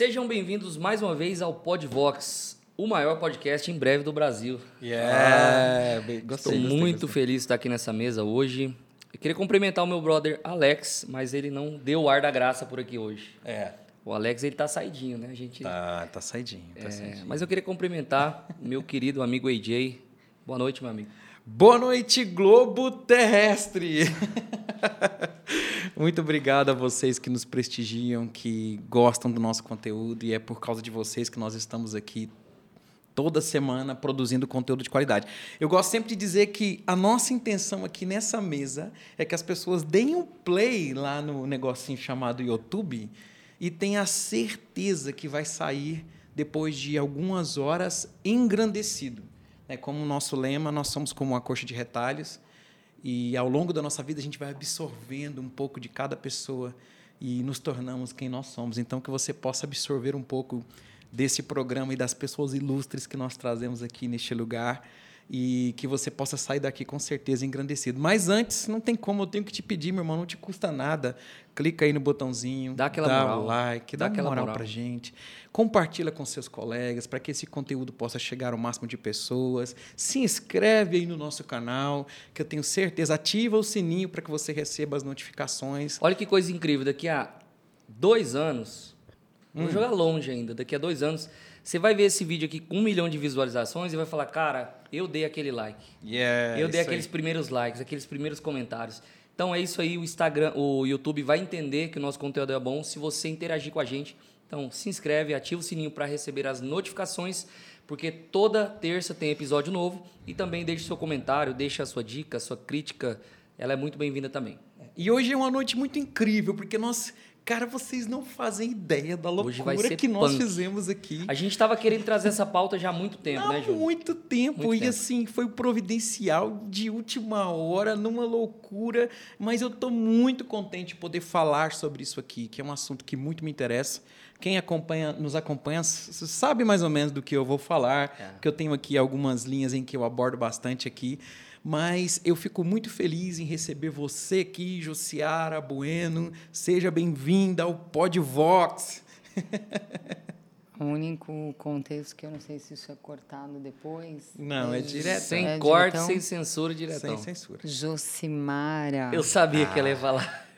Sejam bem-vindos mais uma vez ao Podvox, o maior podcast em breve do Brasil. Yeah, Ah, gostei, Estou gostei, muito gostei. feliz de estar aqui nessa mesa hoje. Eu queria cumprimentar o meu brother Alex, mas ele não deu o ar da graça por aqui hoje. É, O Alex, ele tá saidinho, né? A gente... tá, tá saidinho, tá É, saidinho. mas eu queria cumprimentar meu querido amigo AJ. Boa noite, meu amigo. Boa noite, Globo Terrestre! Muito obrigado a vocês que nos prestigiam, que gostam do nosso conteúdo e é por causa de vocês que nós estamos aqui toda semana produzindo conteúdo de qualidade. Eu gosto sempre de dizer que a nossa intenção aqui nessa mesa é que as pessoas deem um play lá no negocinho chamado YouTube e tenham a certeza que vai sair depois de algumas horas engrandecido. né? Como nosso lema, nós somos como uma coxa de retalhos e ao longo da nossa vida a gente vai absorvendo um pouco de cada pessoa e nos tornamos quem nós somos. Então que você possa absorver um pouco desse programa e das pessoas ilustres que nós trazemos aqui neste lugar e que você possa sair daqui com certeza engrandecido. Mas antes, não tem como, eu tenho que te pedir, meu irmão, não te custa nada. Clica aí no botãozinho, Dá aquela dá moral. o like, Dá dá, aquela moral, moral. pra gente. Compartilha com seus colegas para que esse conteúdo possa chegar ao máximo de pessoas. Se inscreve aí no nosso canal, que eu tenho certeza, ativa o sininho para que você receba as notificações. Olha que coisa incrível. Daqui a dois anos, Hum. vou jogar longe ainda. Daqui a dois anos, você vai ver esse vídeo aqui com um milhão de visualizações e vai falar, cara, eu dei aquele like. Yeah, eu dei aqueles aí. primeiros likes, aqueles primeiros comentários. Então é isso aí, o Instagram, o YouTube vai entender que o nosso conteúdo é bom se você interagir com a gente. Então se inscreve, ativa o sininho para receber as notificações, porque toda terça tem episódio novo e também deixe seu comentário, deixe a sua dica, a sua crítica, ela é muito bem-vinda também. E hoje é uma noite muito incrível, porque nós, cara, vocês não fazem ideia da loucura que nós punk. fizemos aqui. A gente estava querendo trazer essa pauta já há muito tempo, Há né, Júlio? muito tempo. Muito e tempo. assim, foi providencial de última hora, numa loucura. Mas eu estou muito contente de poder falar sobre isso aqui, que é um assunto que muito me interessa. Quem acompanha, nos acompanha sabe mais ou menos do que eu vou falar, É. que eu tenho aqui algumas linhas em que eu abordo bastante aqui. Mas eu fico muito feliz em receber você aqui, Josiara Bueno. Seja bem-vinda ao Podvox. O único contexto que eu não sei se isso é cortado depois. Não, é direto. Sem É corte, diretão? sem censura, diretão. Sem censura. Josimara. Eu sabia que ela ia falar.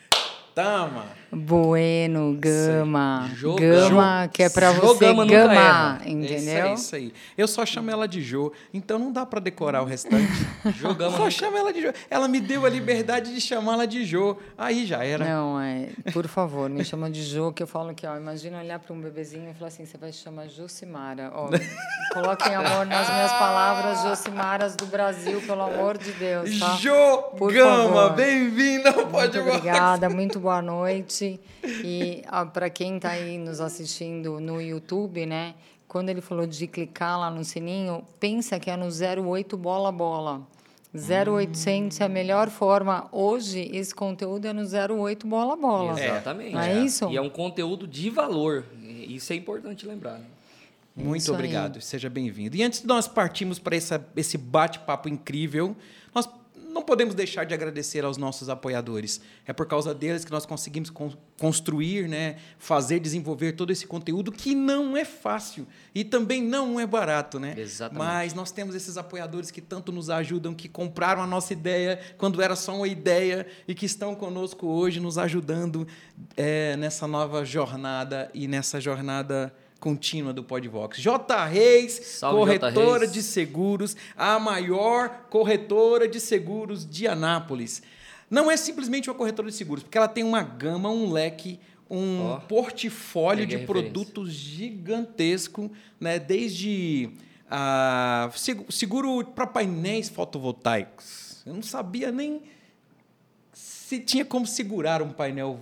Tama! Bueno, Gama. Jo- Gama, que é pra você nunca gamar, erra. É isso entendeu? aí. Eu só chamo ela de Jo, então não dá pra decorar o restante. Jogamos só nunca- chamo ela de Jo. Ela me deu a liberdade de chamá-la de Jo. Aí já era. Não, é, por favor, me chama de Jo, que eu falo que, ó, imagina olhar para um bebezinho e falar assim, você vai chamar Josimara. Ó, coloquem amor nas minhas palavras, Josimaras do Brasil, pelo amor de Deus, tá? Jo Por Gama, bem-vinda ao Podvox. obrigada, muito boa noite. E para quem está aí nos assistindo no YouTube, né? Quando ele falou de clicar lá no sininho, pensa que é no 08 bola bola. 0800 é a melhor forma. Hoje, esse conteúdo é no 08 bola bola. Exatamente. Não é isso? E é um conteúdo de valor. Isso é importante lembrar. né? Muito Isso aí. obrigado, seja bem-vindo. E antes de nós partirmos para esse bate-papo incrível, não podemos deixar de agradecer aos nossos apoiadores. É por causa deles que nós conseguimos con- construir, né, fazer, desenvolver todo esse conteúdo que não é fácil e também não é barato, né? Exatamente. Mas nós temos esses apoiadores que tanto nos ajudam, que compraram a nossa ideia quando era só uma ideia e que estão conosco hoje, nos ajudando é, nessa nova jornada e nessa jornada contínua do Podvox. J Reis, Salve, J. corretora Reis. de seguros, a maior corretora de seguros de Anápolis. Não é simplesmente uma corretora de seguros, porque ela tem uma gama, um leque, um Ó, portfólio de produtos gigantesco, né? Desde ah, segu- seguro para painéis fotovoltaicos. Eu não sabia nem se tinha como segurar um painel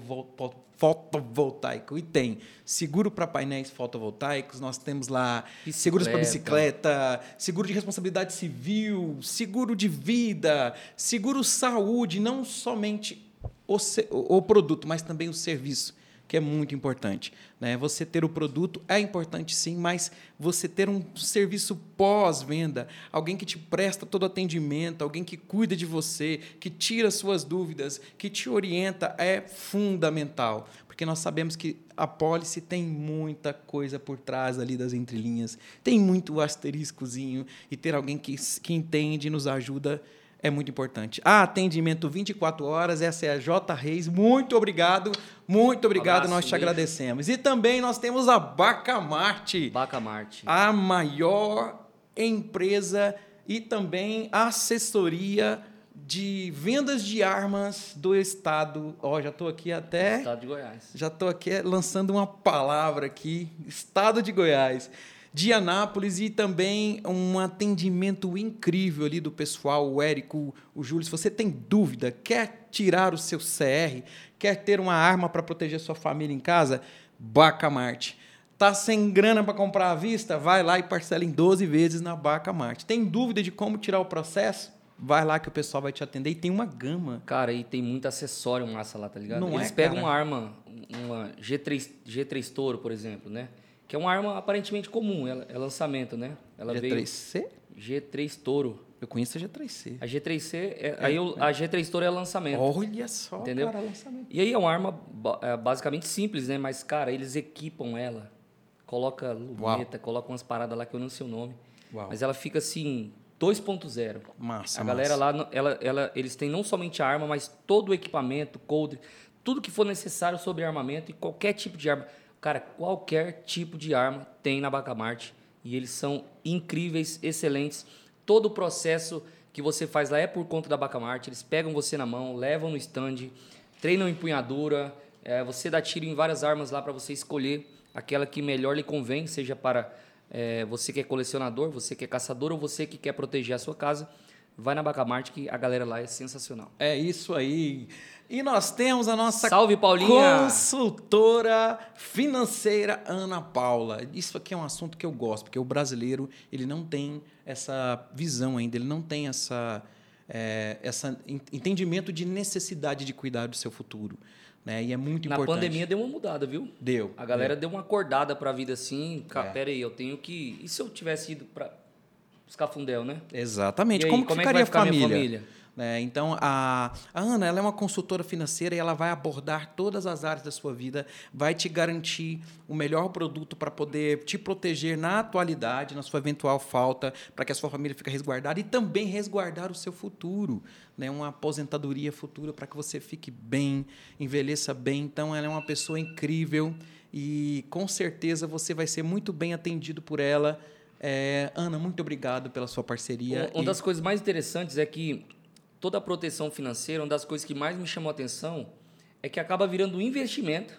fotovoltaico. E tem seguro para painéis fotovoltaicos, nós temos lá seguros para bicicleta, seguro de responsabilidade civil, seguro de vida, seguro saúde, não somente o o produto, mas também o serviço que é muito importante. Né? Você ter o produto é importante sim, mas você ter um serviço pós-venda, alguém que te presta todo atendimento, alguém que cuida de você, que tira suas dúvidas, que te orienta, é fundamental. Porque nós sabemos que a pólice tem muita coisa por trás ali das entrelinhas, tem muito asteriscozinho, e ter alguém que, que entende e nos ajuda é muito importante. Ah, atendimento 24 horas, essa é a J Reis. Muito obrigado, muito obrigado, Abraço, nós te beijo. agradecemos. E também nós temos a Bacamarte. Bacamarte. A maior empresa e também assessoria de vendas de armas do estado. Ó, oh, já estou aqui até. Estado de Goiás. Já estou aqui lançando uma palavra aqui. Estado de Goiás de Anápolis e também um atendimento incrível ali do pessoal, o Érico, o Júlio. Se você tem dúvida, quer tirar o seu CR, quer ter uma arma para proteger sua família em casa, Bacamarte. Tá sem grana para comprar à vista? Vai lá e parcela em 12 vezes na Bacamarte. Tem dúvida de como tirar o processo? Vai lá que o pessoal vai te atender e tem uma gama. Cara, e tem muito acessório massa lá, tá ligado? Não Eles é, pegam cara? uma arma, uma G3, G3 Toro, por exemplo, né? Que é uma arma aparentemente comum, ela, é lançamento, né? Ela G3C? Veio G3 Toro. Eu conheço a G3C. A G3C, é, é, aí eu, a G3 Toro é lançamento. Olha só, entendeu? cara, lançamento. E aí é uma arma é, basicamente simples, né? Mas, cara, eles equipam ela, coloca luneta, coloca umas paradas lá que eu não sei o nome. Uau. Mas ela fica assim, 2.0. Massa, A galera massa. lá, ela, ela, eles têm não somente a arma, mas todo o equipamento, coldre, tudo que for necessário sobre armamento e qualquer tipo de arma. Cara, qualquer tipo de arma tem na Bacamarte e eles são incríveis, excelentes. Todo o processo que você faz lá é por conta da Bacamarte. Eles pegam você na mão, levam no stand, treinam empunhadura. É, você dá tiro em várias armas lá para você escolher aquela que melhor lhe convém, seja para é, você que é colecionador, você que é caçador ou você que quer proteger a sua casa. Vai na Bacamarte que a galera lá é sensacional. É isso aí. E nós temos a nossa Salve, Paulinha! consultora financeira Ana Paula. Isso aqui é um assunto que eu gosto, porque o brasileiro ele não tem essa visão ainda, ele não tem essa, é, essa entendimento de necessidade de cuidar do seu futuro. Né? E é muito Na importante. pandemia deu uma mudada, viu? Deu. A galera deu. deu uma acordada pra vida assim. Cara, É. pera aí, eu tenho que. E se eu tivesse ido para os Cafundel, né? Exatamente. Aí, como, como é que ficaria vai ficar a minha família? Né? Então, a, a Ana ela é uma consultora financeira e ela vai abordar todas as áreas da sua vida, vai te garantir o melhor produto para poder te proteger na atualidade, na sua eventual falta, para que a sua família fique resguardada e também resguardar o seu futuro, né? uma aposentadoria futura para que você fique bem, envelheça bem. Então, ela é uma pessoa incrível e com certeza você vai ser muito bem atendido por ela. É, Ana, muito obrigado pela sua parceria. Uma e- das coisas mais interessantes é que toda a proteção financeira, uma das coisas que mais me chamou a atenção é que acaba virando um investimento.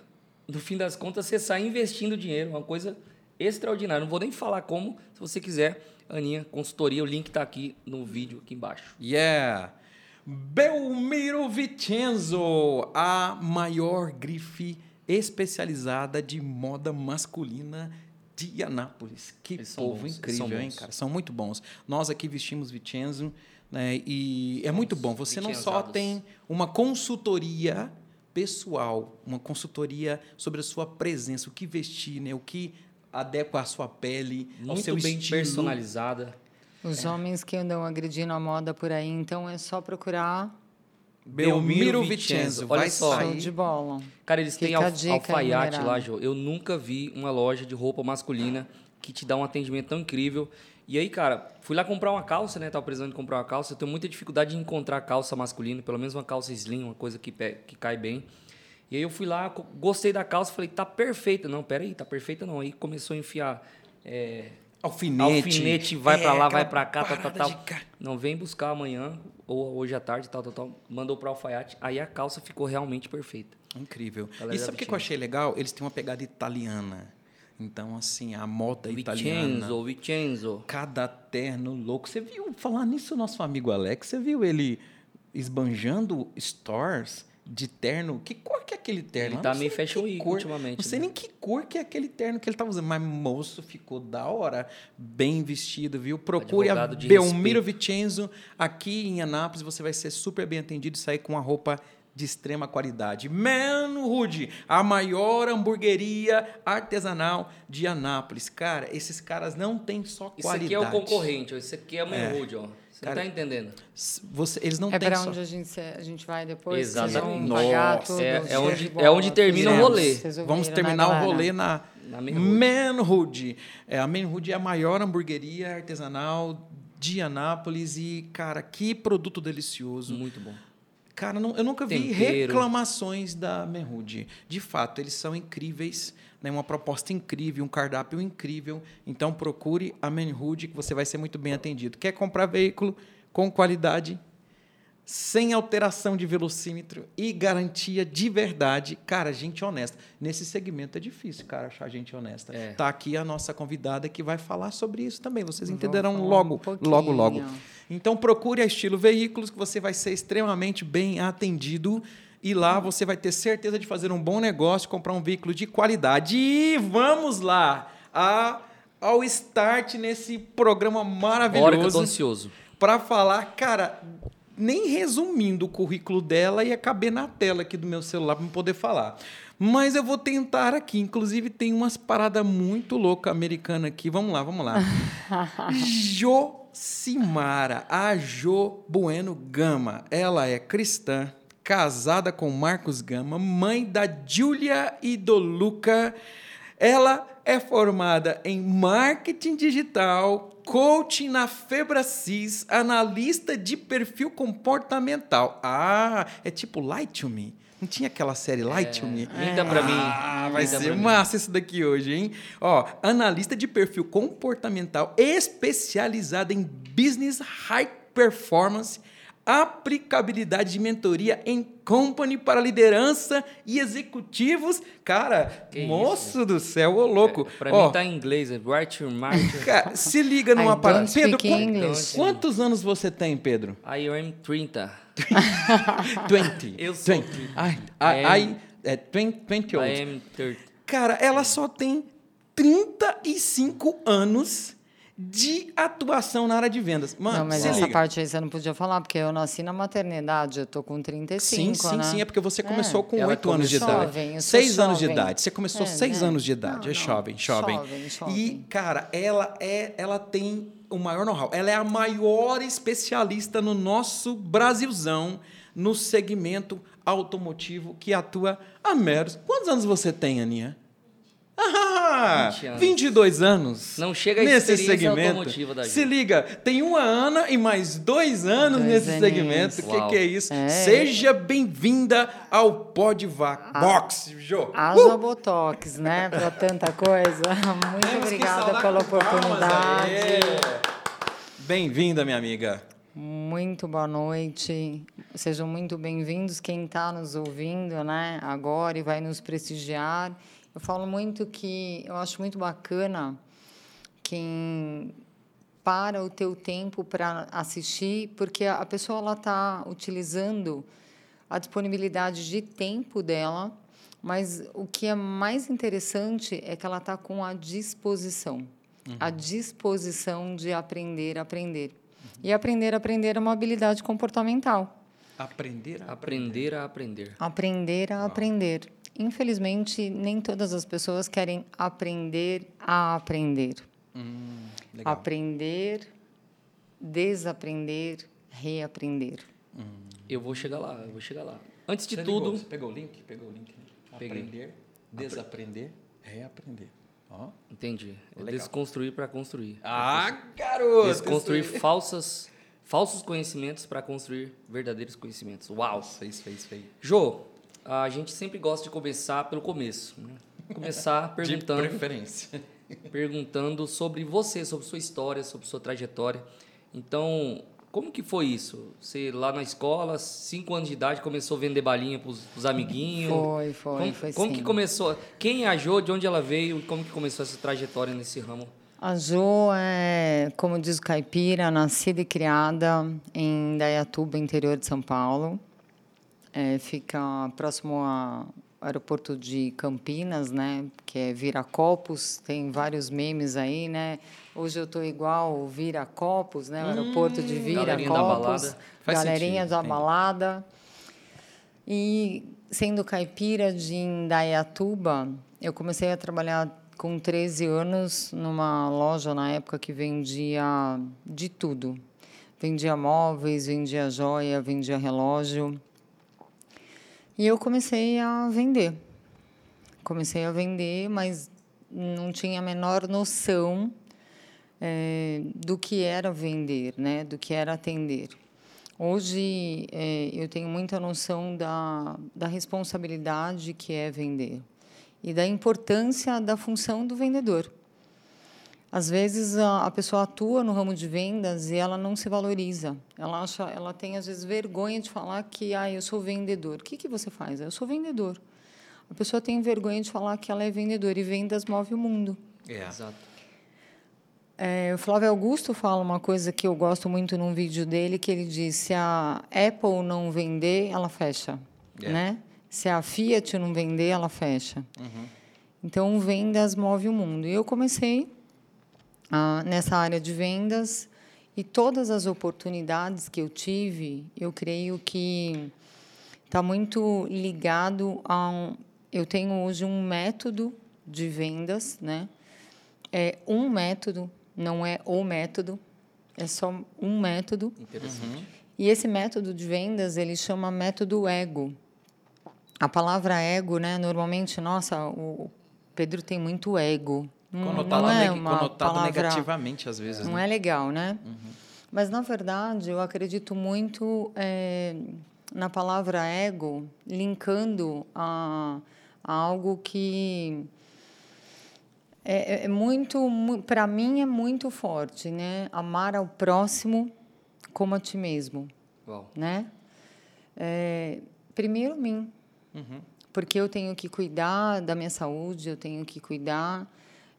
No fim das contas, você sai investindo dinheiro, uma coisa extraordinária. Não vou nem falar como, se você quiser, Aninha, consultoria, o link está aqui no vídeo aqui embaixo. Yeah! Belmiro Vicenzo, a maior grife especializada de moda masculina de Anápolis. Que Eles povo incrível, hein, cara? São muito bons. Nós aqui vestimos Vicenzo, né? E é muito bom. Você não só tem uma consultoria pessoal, uma consultoria sobre a sua presença, o que vestir, né? O que adequa à sua pele, ao Muito seu bem estilo. personalizada. Os homens que andam agredindo a moda por aí, então é só procurar Belmiro Vicenzo. Olha só. show sair. de bola. Cara, eles têm Fica a alf dica alfaiate lá, Jô. Eu nunca vi uma loja de roupa masculina que te dá um atendimento tão incrível. E aí, cara, fui lá comprar uma calça, né? Tava precisando de comprar uma calça. Eu tenho muita dificuldade de encontrar calça masculina, pelo menos uma calça slim, uma coisa que, que cai bem. E aí eu fui lá, gostei da calça, falei, tá perfeita. Não, pera aí, tá perfeita não. Aí começou a enfiar é, Alfinete. alfinete, vai pra lá, vai pra cá, tal, tal, tal. Não, vem buscar amanhã ou hoje à tarde, tal, tal, tal. Mandou pro alfaiate. Aí a calça ficou realmente perfeita. Incrível. E sabe o que eu achei legal? Eles têm uma pegada italiana. Então, assim, a moda italiana. Vicenzo, Vicenzo. Cada terno louco. Você viu, falar nisso, o nosso amigo Alex, você viu ele esbanjando stores de terno? Que cor que é aquele terno? Ele tá meio fashion week cor- ultimamente, Não sei né? nem que cor que é aquele terno que ele tava usando, mas moço ficou da hora, bem vestido, viu? Procure a Advogado Belmiro Vicenzo aqui em Anápolis, você vai ser super bem atendido e sair com uma roupa de extrema qualidade. Manhood, a maior hamburgueria artesanal de Anápolis. Cara, esses caras não têm só qualidade. Isso aqui é o concorrente. Isso aqui é a Manhood, ó. Você Cara, tá entendendo? Você, eles não É têm para só... onde a gente, a gente vai depois? Exatamente. Nossa. É- é onde- de é onde termina o rolê. Vamos terminar o rolê na, Na Manhood. Manhood. É, a Manhood é a maior hamburgueria artesanal de Anápolis e, cara, que produto delicioso. Muito bom. Cara, não- eu nunca vi Tempero. reclamações da Manhood. De fato, eles são incríveis, né? uma proposta incrível, um cardápio incrível. Então, procure a Manhood que você vai ser muito bem atendido. Quer comprar veículo com qualidade, sem alteração de velocímetro e garantia de verdade. Cara, gente honesta. Nesse segmento é difícil, cara, achar gente honesta. É. Tá aqui a nossa convidada que vai falar sobre isso também. Vocês entenderão falar um logo, logo, logo. Então procure a Estilo Veículos que você vai ser extremamente bem atendido e lá você vai ter certeza de fazer um bom negócio, comprar um veículo de qualidade. E vamos lá a, ao start nesse programa Hora que eu tô maravilhoso ansioso. para falar, cara, nem resumindo o currículo dela ia caber na tela aqui do meu celular para poder falar. Mas eu vou tentar aqui. Inclusive, tem umas paradas muito loucas americanas aqui. Vamos lá, vamos lá. Josimara, a Jo Bueno Gama. Ela é cristã, casada com Marcos Gama, mãe da Júlia e do Luca. Ela é formada em marketing digital, coaching na Febracis, analista de perfil comportamental. Ah, é tipo Light to Me. Não tinha aquela série Light to Me? Linda pra mim. Ah, vai ser massa isso daqui hoje, hein? Ó, analista de perfil comportamental especializada em business high performance, aplicabilidade de mentoria em company para liderança e executivos. Cara, Que moço do céu, ô louco. Pra Ó, mim tá em inglês, é Write Your Market. Cara, se liga numa I parada. Pedro, speak quan- English. quantos anos você tem, Pedro? I am 30. 20. Eu sou 20. 30. Ai, I ai, am- ai, é 20, 20 old. I am 30. Cara, ela só tem 35 anos de atuação na área de vendas. Mano, Não, mas se essa liga. parte aí você não podia falar, porque eu nasci na maternidade, eu tô com 35, Sim, sim, né? sim. É porque você começou com Ela 8 anos de idade. Jovem, 6 anos de idade. Você começou É, 6 né? anos de idade. Não, é não. jovem, jovem. Jovem, jovem. E, cara, ela é, ela tem o maior know-how. Ela é a maior especialista no nosso Brasilzão, no segmento automotivo que atua há meros. Quantos anos você tem, Aninha? Ah, 20 anos. 22 anos. Não chega a nesse segmento. automotiva da Se liga, tem uma Ana e mais dois anos Dois nesse aninhos. segmento. O que, que é isso? É. Seja bem-vinda ao Podvac Box, Jô. Haja botox, né? Pra tanta coisa. Muito Temos obrigada pela oportunidade. Bem-vinda, minha amiga. Muito boa noite. Sejam muito bem-vindos quem está nos ouvindo, né? Agora e vai nos prestigiar. Eu falo muito que eu acho muito bacana quem para o teu tempo para assistir, porque a pessoa ela está utilizando a disponibilidade de tempo dela, mas o que é mais interessante é que ela está com a disposição, a disposição de aprender, aprender. E aprender, aprender é uma habilidade comportamental. Aprender a Aprender a aprender. Aprender a aprender. Infelizmente, nem todas as pessoas querem aprender a aprender. Hum, legal. Aprender, desaprender, reaprender. Eu vou chegar lá, eu vou chegar lá. Antes de Você tudo, ligou? Você pegou o link? Pegou o link? Peguei. Aprender, desaprender, reaprender. Ó. entendi. É Legal. desconstruir para construir. Ah, garoto! Desconstruir isso falsas, falsos conhecimentos para construir verdadeiros conhecimentos. Uau! Nossa, isso aí, isso aí. Jô, a gente sempre gosta de começar pelo começo. Né? Começar perguntando, De preferência. perguntando sobre você, sobre sua história, sobre sua trajetória. Então, como que foi isso? Você lá na escola, cinco anos de idade, começou a vender balinha para os amiguinhos? Foi, foi, como, foi Como sim. que começou? Quem é a Jô? De onde ela veio? E como que começou essa trajetória nesse ramo? A Jo é, como diz o caipira, nascida e criada em Dayatuba, interior de São Paulo. É, fica próximo ao aeroporto de Campinas, né? Que é Viracopos. Tem vários memes aí, né? Hoje eu tô igual Viracopos, né? O aeroporto de galerinha da Viracopos. balada. Faz Galerinha sentido, da balada. E sendo caipira de Indaiatuba, eu comecei a trabalhar com 13 anos numa loja na época que vendia de tudo. Vendia móveis, vendia joia, vendia relógio. E eu comecei a vender. Comecei a vender, mas não tinha a menor noção é, do que era vender, né? do que era atender. Hoje é, eu tenho muita noção da, da responsabilidade que é vender e da importância da função do vendedor. Às vezes a, a pessoa atua no ramo de vendas e ela não se valoriza. Ela acha, ela tem às vezes vergonha de falar que ah, eu sou vendedor. O que que você faz? Eu sou vendedor. A pessoa tem vergonha de falar que ela é vendedor e vendas move o mundo. É. Exato. É, o Flávio Augusto fala uma coisa que eu gosto muito num vídeo dele, que ele diz, se a Apple não vender, ela fecha, É. né? Se a Fiat não vender, ela fecha. Então, vendas move o mundo. E eu comecei ah, nessa área de vendas e todas as oportunidades que eu tive, eu creio que está muito ligado a um, eu tenho hoje um método de vendas, né? É um método, não é o método, é só um método. Interessante. E esse método de vendas, ele chama método ego. A palavra ego, né, normalmente, nossa, o Pedro tem muito ego. Não- Conotado, não é conotado palavra, negativamente, às vezes. Não né? é legal, né? Mas, na verdade, eu acredito muito eh, na palavra ego, linkando a, a algo que é, é- é muito, para mim, é muito forte, né? Amar ao próximo como a ti mesmo, Uau. né? É, primeiro mim, porque eu tenho que cuidar da minha saúde, eu tenho que cuidar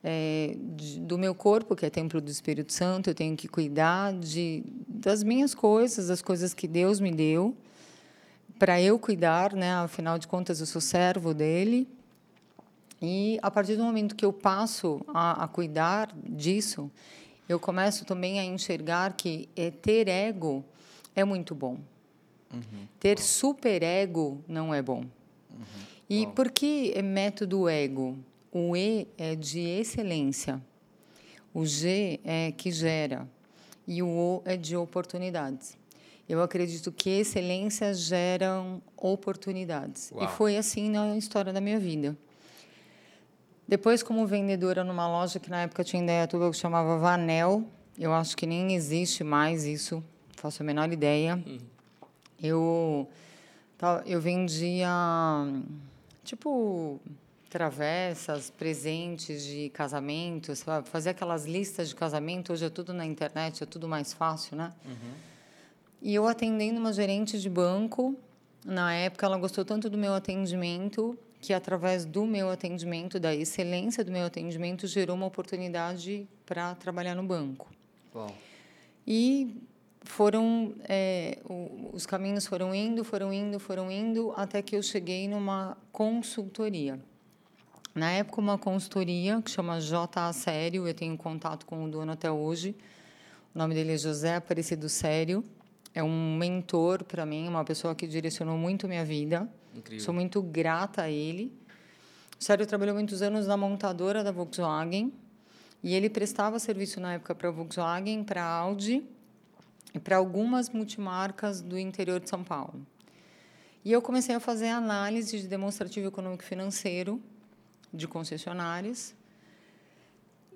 é, de- do meu corpo, que é templo do Espírito Santo, eu tenho que cuidar de, das minhas coisas, das coisas que Deus me deu, para eu cuidar, né? Afinal de contas, eu sou servo dele. E a partir do momento que eu passo a, a cuidar disso, eu começo também a enxergar que é, ter ego é muito bom. Ter superego não é bom. E por que é método ego? O E é de excelência. O G é que gera. E o O é de oportunidades. Eu acredito que excelência geram oportunidades. Uau. E foi assim na história da minha vida. Depois, como vendedora numa loja que na época tinha em Indaiatuba que chamava Vanel, eu acho que nem existe mais isso, faço a menor ideia. Eu, ta- eu vendia, tipo, travessas, presentes de casamento, sabe? fazia aquelas listas de casamento, hoje é tudo na internet, é tudo mais fácil, né? E eu atendendo uma gerente de banco, na época ela gostou tanto do meu atendimento que através do meu atendimento, da excelência do meu atendimento, gerou uma oportunidade para trabalhar no banco. Uau. E foram é, os caminhos foram indo, foram indo, foram indo até que eu cheguei numa consultoria. Na época uma consultoria que chama JA Sério, eu tenho contato com o dono até hoje. O nome dele é José Aparecido Sério. É um mentor para mim, uma pessoa que direcionou muito minha vida. Incrível. Sou muito grata a ele. O Sério trabalhou muitos anos na montadora da Volkswagen e ele prestava serviço na época para a Volkswagen, para a Audi e para algumas multimarcas do interior de São Paulo. E eu comecei a fazer análise de demonstrativo econômico financeiro de concessionárias.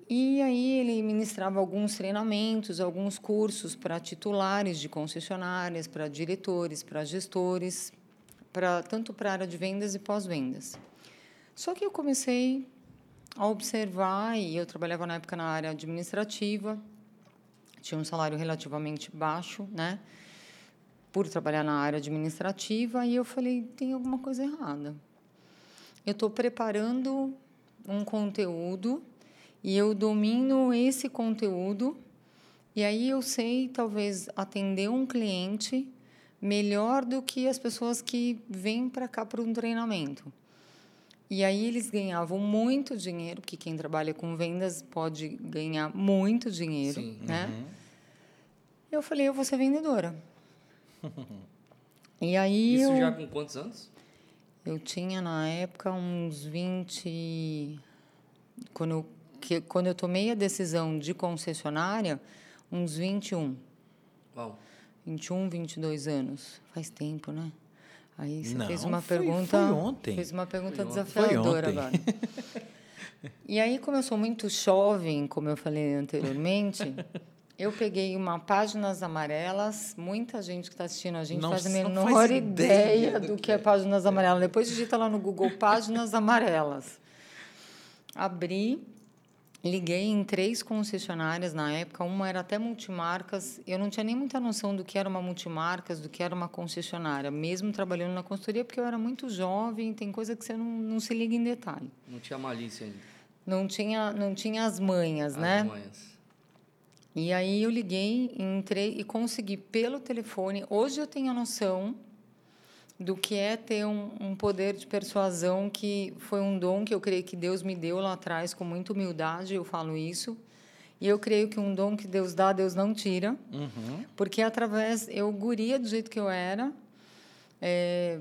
E aí ele ministrava alguns treinamentos, alguns cursos para titulares de concessionárias, para diretores, para gestores, para tanto para a área de vendas e pós-vendas. Só que eu comecei a observar e eu trabalhava na época na área administrativa, tinha um salário relativamente baixo, né? Por trabalhar na área administrativa e eu falei tem alguma coisa errada. Eu estou preparando um conteúdo e eu domino esse conteúdo e aí eu sei talvez atender um cliente melhor do que as pessoas que vêm para cá para um treinamento. E aí eles ganhavam muito dinheiro, porque quem trabalha com vendas pode ganhar muito dinheiro, Sim. né? Eu falei, eu vou ser vendedora. E aí Isso eu, já com quantos anos? Eu tinha na época uns 20 quando eu que, quando eu tomei a decisão de concessionária, uns 21, Uau. 21, 22 anos. Faz tempo, né? Aí você Não, fez uma foi- pergunta. foi ontem. Fez uma pergunta desafiadora agora. E aí, como eu sou muito jovem, como eu falei anteriormente, eu peguei uma Páginas Amarelas. Muita gente que está assistindo a gente Não- faz a menor faz ideia, ideia do, do que, que é é. Páginas Amarelas. Depois digita lá no Google Páginas Amarelas. Abri, liguei em três concessionárias na época. Uma era até multimarcas. Eu não tinha nem muita noção do que era uma multimarcas, do que era uma concessionária, mesmo trabalhando na consultoria, porque eu era muito jovem. Tem coisa que você não, não se liga em detalhe. Não tinha malícia ainda. Não tinha, não tinha as manhas, As né? manhas. E aí eu liguei, entrei e consegui pelo telefone. Hoje eu tenho a noção do que é ter um, um poder de persuasão que foi um dom que eu creio que Deus me deu lá atrás com muita humildade. Eu falo isso. E eu creio que um dom que Deus dá, Deus não tira. Uhum. Porque através, eu guria do jeito que eu era, é,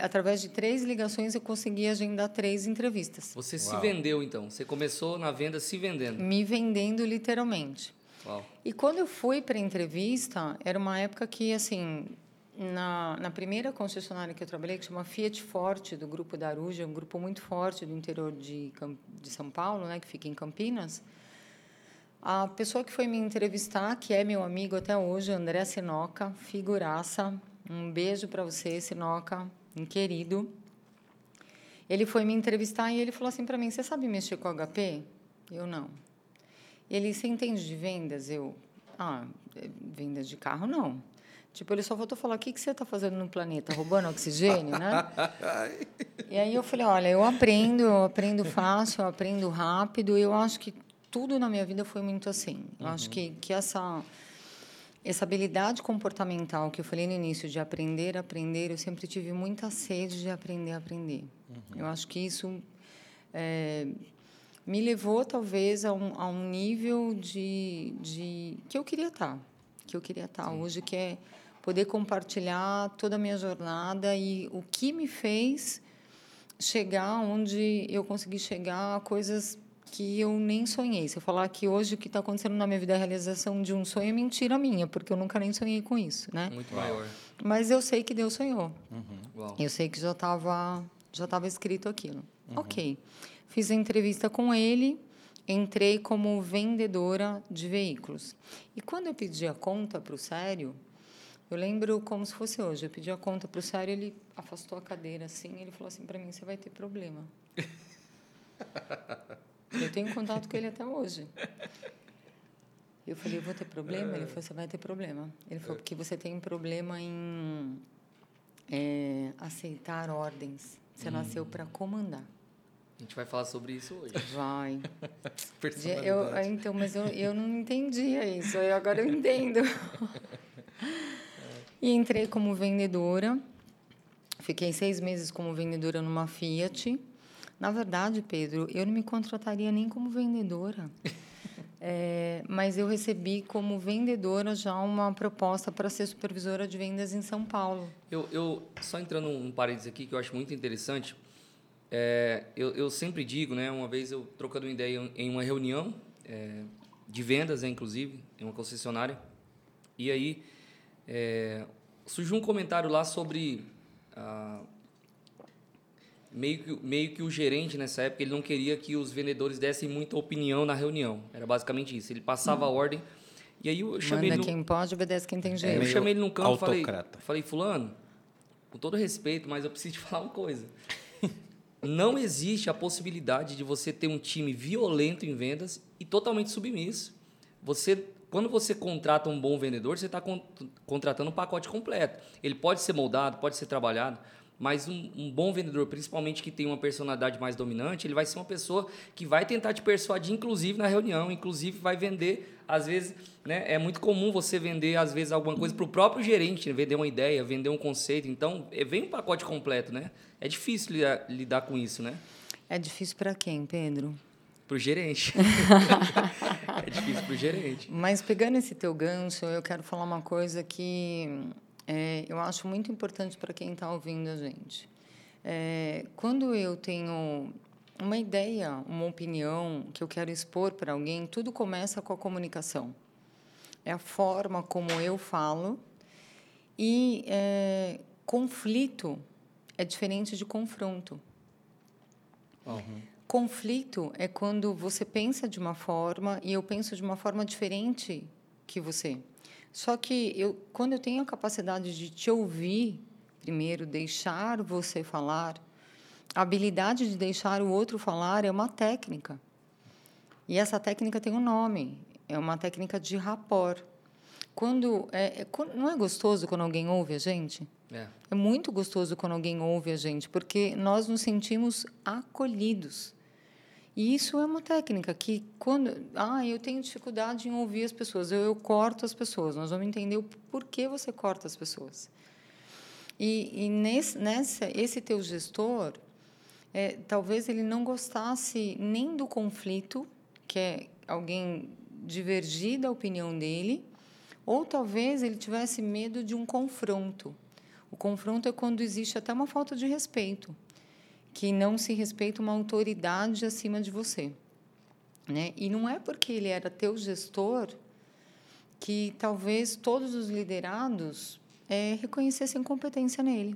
através de três ligações eu consegui agendar três entrevistas. Você se Uau. vendeu, então. Você começou na venda se vendendo. Me vendendo literalmente. Uau. E quando eu fui para a entrevista, era uma época que, assim, na, na primeira concessionária que eu trabalhei, que chama Fiat Forte, do Grupo da Aruja, um grupo muito forte do interior de, de São Paulo, né, que fica em Campinas, a pessoa que foi me entrevistar, que é meu amigo até hoje, André Sinoca, figuraça, um beijo para você, Sinoca, um querido. Ele foi me entrevistar e ele falou assim para mim: Você sabe mexer com HP? Eu não. Ele, você entende de vendas? Eu, ah, vendas de carro, não. Tipo, ele só faltou falar, o que, que você está fazendo no planeta? Roubando oxigênio, né? e aí eu falei, olha, eu aprendo, eu aprendo fácil, eu aprendo rápido. E eu acho que tudo na minha vida foi muito assim. Eu acho que, que essa, essa habilidade comportamental que eu falei no início, de aprender, aprender, eu sempre tive muita sede de aprender, aprender. Eu acho que isso... é, me levou talvez a um, a um nível de, de que eu queria estar, que eu queria estar hoje, que é poder compartilhar toda a minha jornada e o que me fez chegar onde eu consegui chegar a coisas que eu nem sonhei. Se eu falar que hoje o que está acontecendo na minha vida é a realização de um sonho, é mentira minha, porque eu nunca nem sonhei com isso, né? Muito maior. Mas eu sei que Deus sonhou. Uau. Eu sei que já estava já estava escrito aquilo. Ok. Fiz a entrevista com ele, entrei como vendedora de veículos. E quando eu pedi a conta para o Sério, eu lembro como se fosse hoje. Eu pedi a conta para o Sério, ele afastou a cadeira assim, ele falou assim para mim: "Você vai ter problema". eu tenho contato com ele até hoje. Eu falei: "Eu vou ter problema?". Ele falou: "Você vai ter problema". Ele falou: "Porque você tem problema em é, aceitar ordens. Você nasceu para comandar. A gente vai falar sobre isso hoje. Vai. Eu, então, mas eu, eu não entendia isso. aí Agora eu entendo. e entrei como vendedora. Fiquei seis meses como vendedora numa Fiat. Na verdade, Pedro, eu não me contrataria nem como vendedora. É, mas eu recebi como vendedora já uma proposta para ser supervisora de vendas em São Paulo. Eu, eu só entrando um parênteses aqui que eu acho muito interessante. É, eu, eu sempre digo, né? Uma vez eu trocando uma ideia em uma reunião é, de vendas, né, inclusive, em uma concessionária, e aí é, surgiu um comentário lá sobre ah, meio que meio que o gerente nessa época ele não queria que os vendedores dessem muita opinião na reunião. Era basicamente isso. Ele passava a ordem e aí eu chamei Manda ele no- quem pode, obedece quem tem é, jeito. eu meio chamei ele num canto e falei, falei, fulano, com todo respeito, mas eu preciso te falar uma coisa. Não existe a possibilidade de você ter um time violento em vendas e totalmente submisso. Você, quando você contrata um bom vendedor, você está contratando um pacote completo. Ele pode ser moldado, pode ser trabalhado, mas um, um bom vendedor, principalmente que tem uma personalidade mais dominante, ele vai ser uma pessoa que vai tentar te persuadir, inclusive na reunião, inclusive vai vender, às vezes, né, é muito comum você vender, às vezes, alguma coisa para o próprio gerente, né, vender uma ideia, vender um conceito. Então, é, vem um pacote completo, né? É difícil lidar, lidar com isso, né? É difícil para quem, Pedro? Pro gerente. é difícil pro gerente. Mas pegando esse teu gancho, eu quero falar uma coisa que é, eu acho muito importante para quem está ouvindo a gente. É, quando eu tenho uma ideia, uma opinião que eu quero expor para alguém, tudo começa com a comunicação. É a forma como eu falo. E é, conflito é diferente de confronto. Uhum. Conflito é quando você pensa de uma forma e eu penso de uma forma diferente que você. Só que eu, quando eu tenho a capacidade de te ouvir, primeiro, deixar você falar, a habilidade de deixar o outro falar é uma técnica. E essa técnica tem um nome, é uma técnica de rapport. Quando, é, é, não é gostoso quando alguém ouve a gente? É. é muito gostoso quando alguém ouve a gente, porque nós nos sentimos acolhidos. E isso é uma técnica que, quando. Ah, eu tenho dificuldade em ouvir as pessoas, eu, eu corto as pessoas. Nós vamos entender o porquê você corta as pessoas. E, e nesse, nessa, esse teu gestor, é, talvez ele não gostasse nem do conflito, que é alguém divergir da opinião dele, ou talvez ele tivesse medo de um confronto. O confronto é quando existe até uma falta de respeito, que não se respeita uma autoridade acima de você. Né? E não é porque ele era teu gestor que talvez todos os liderados é, reconhecessem competência nele.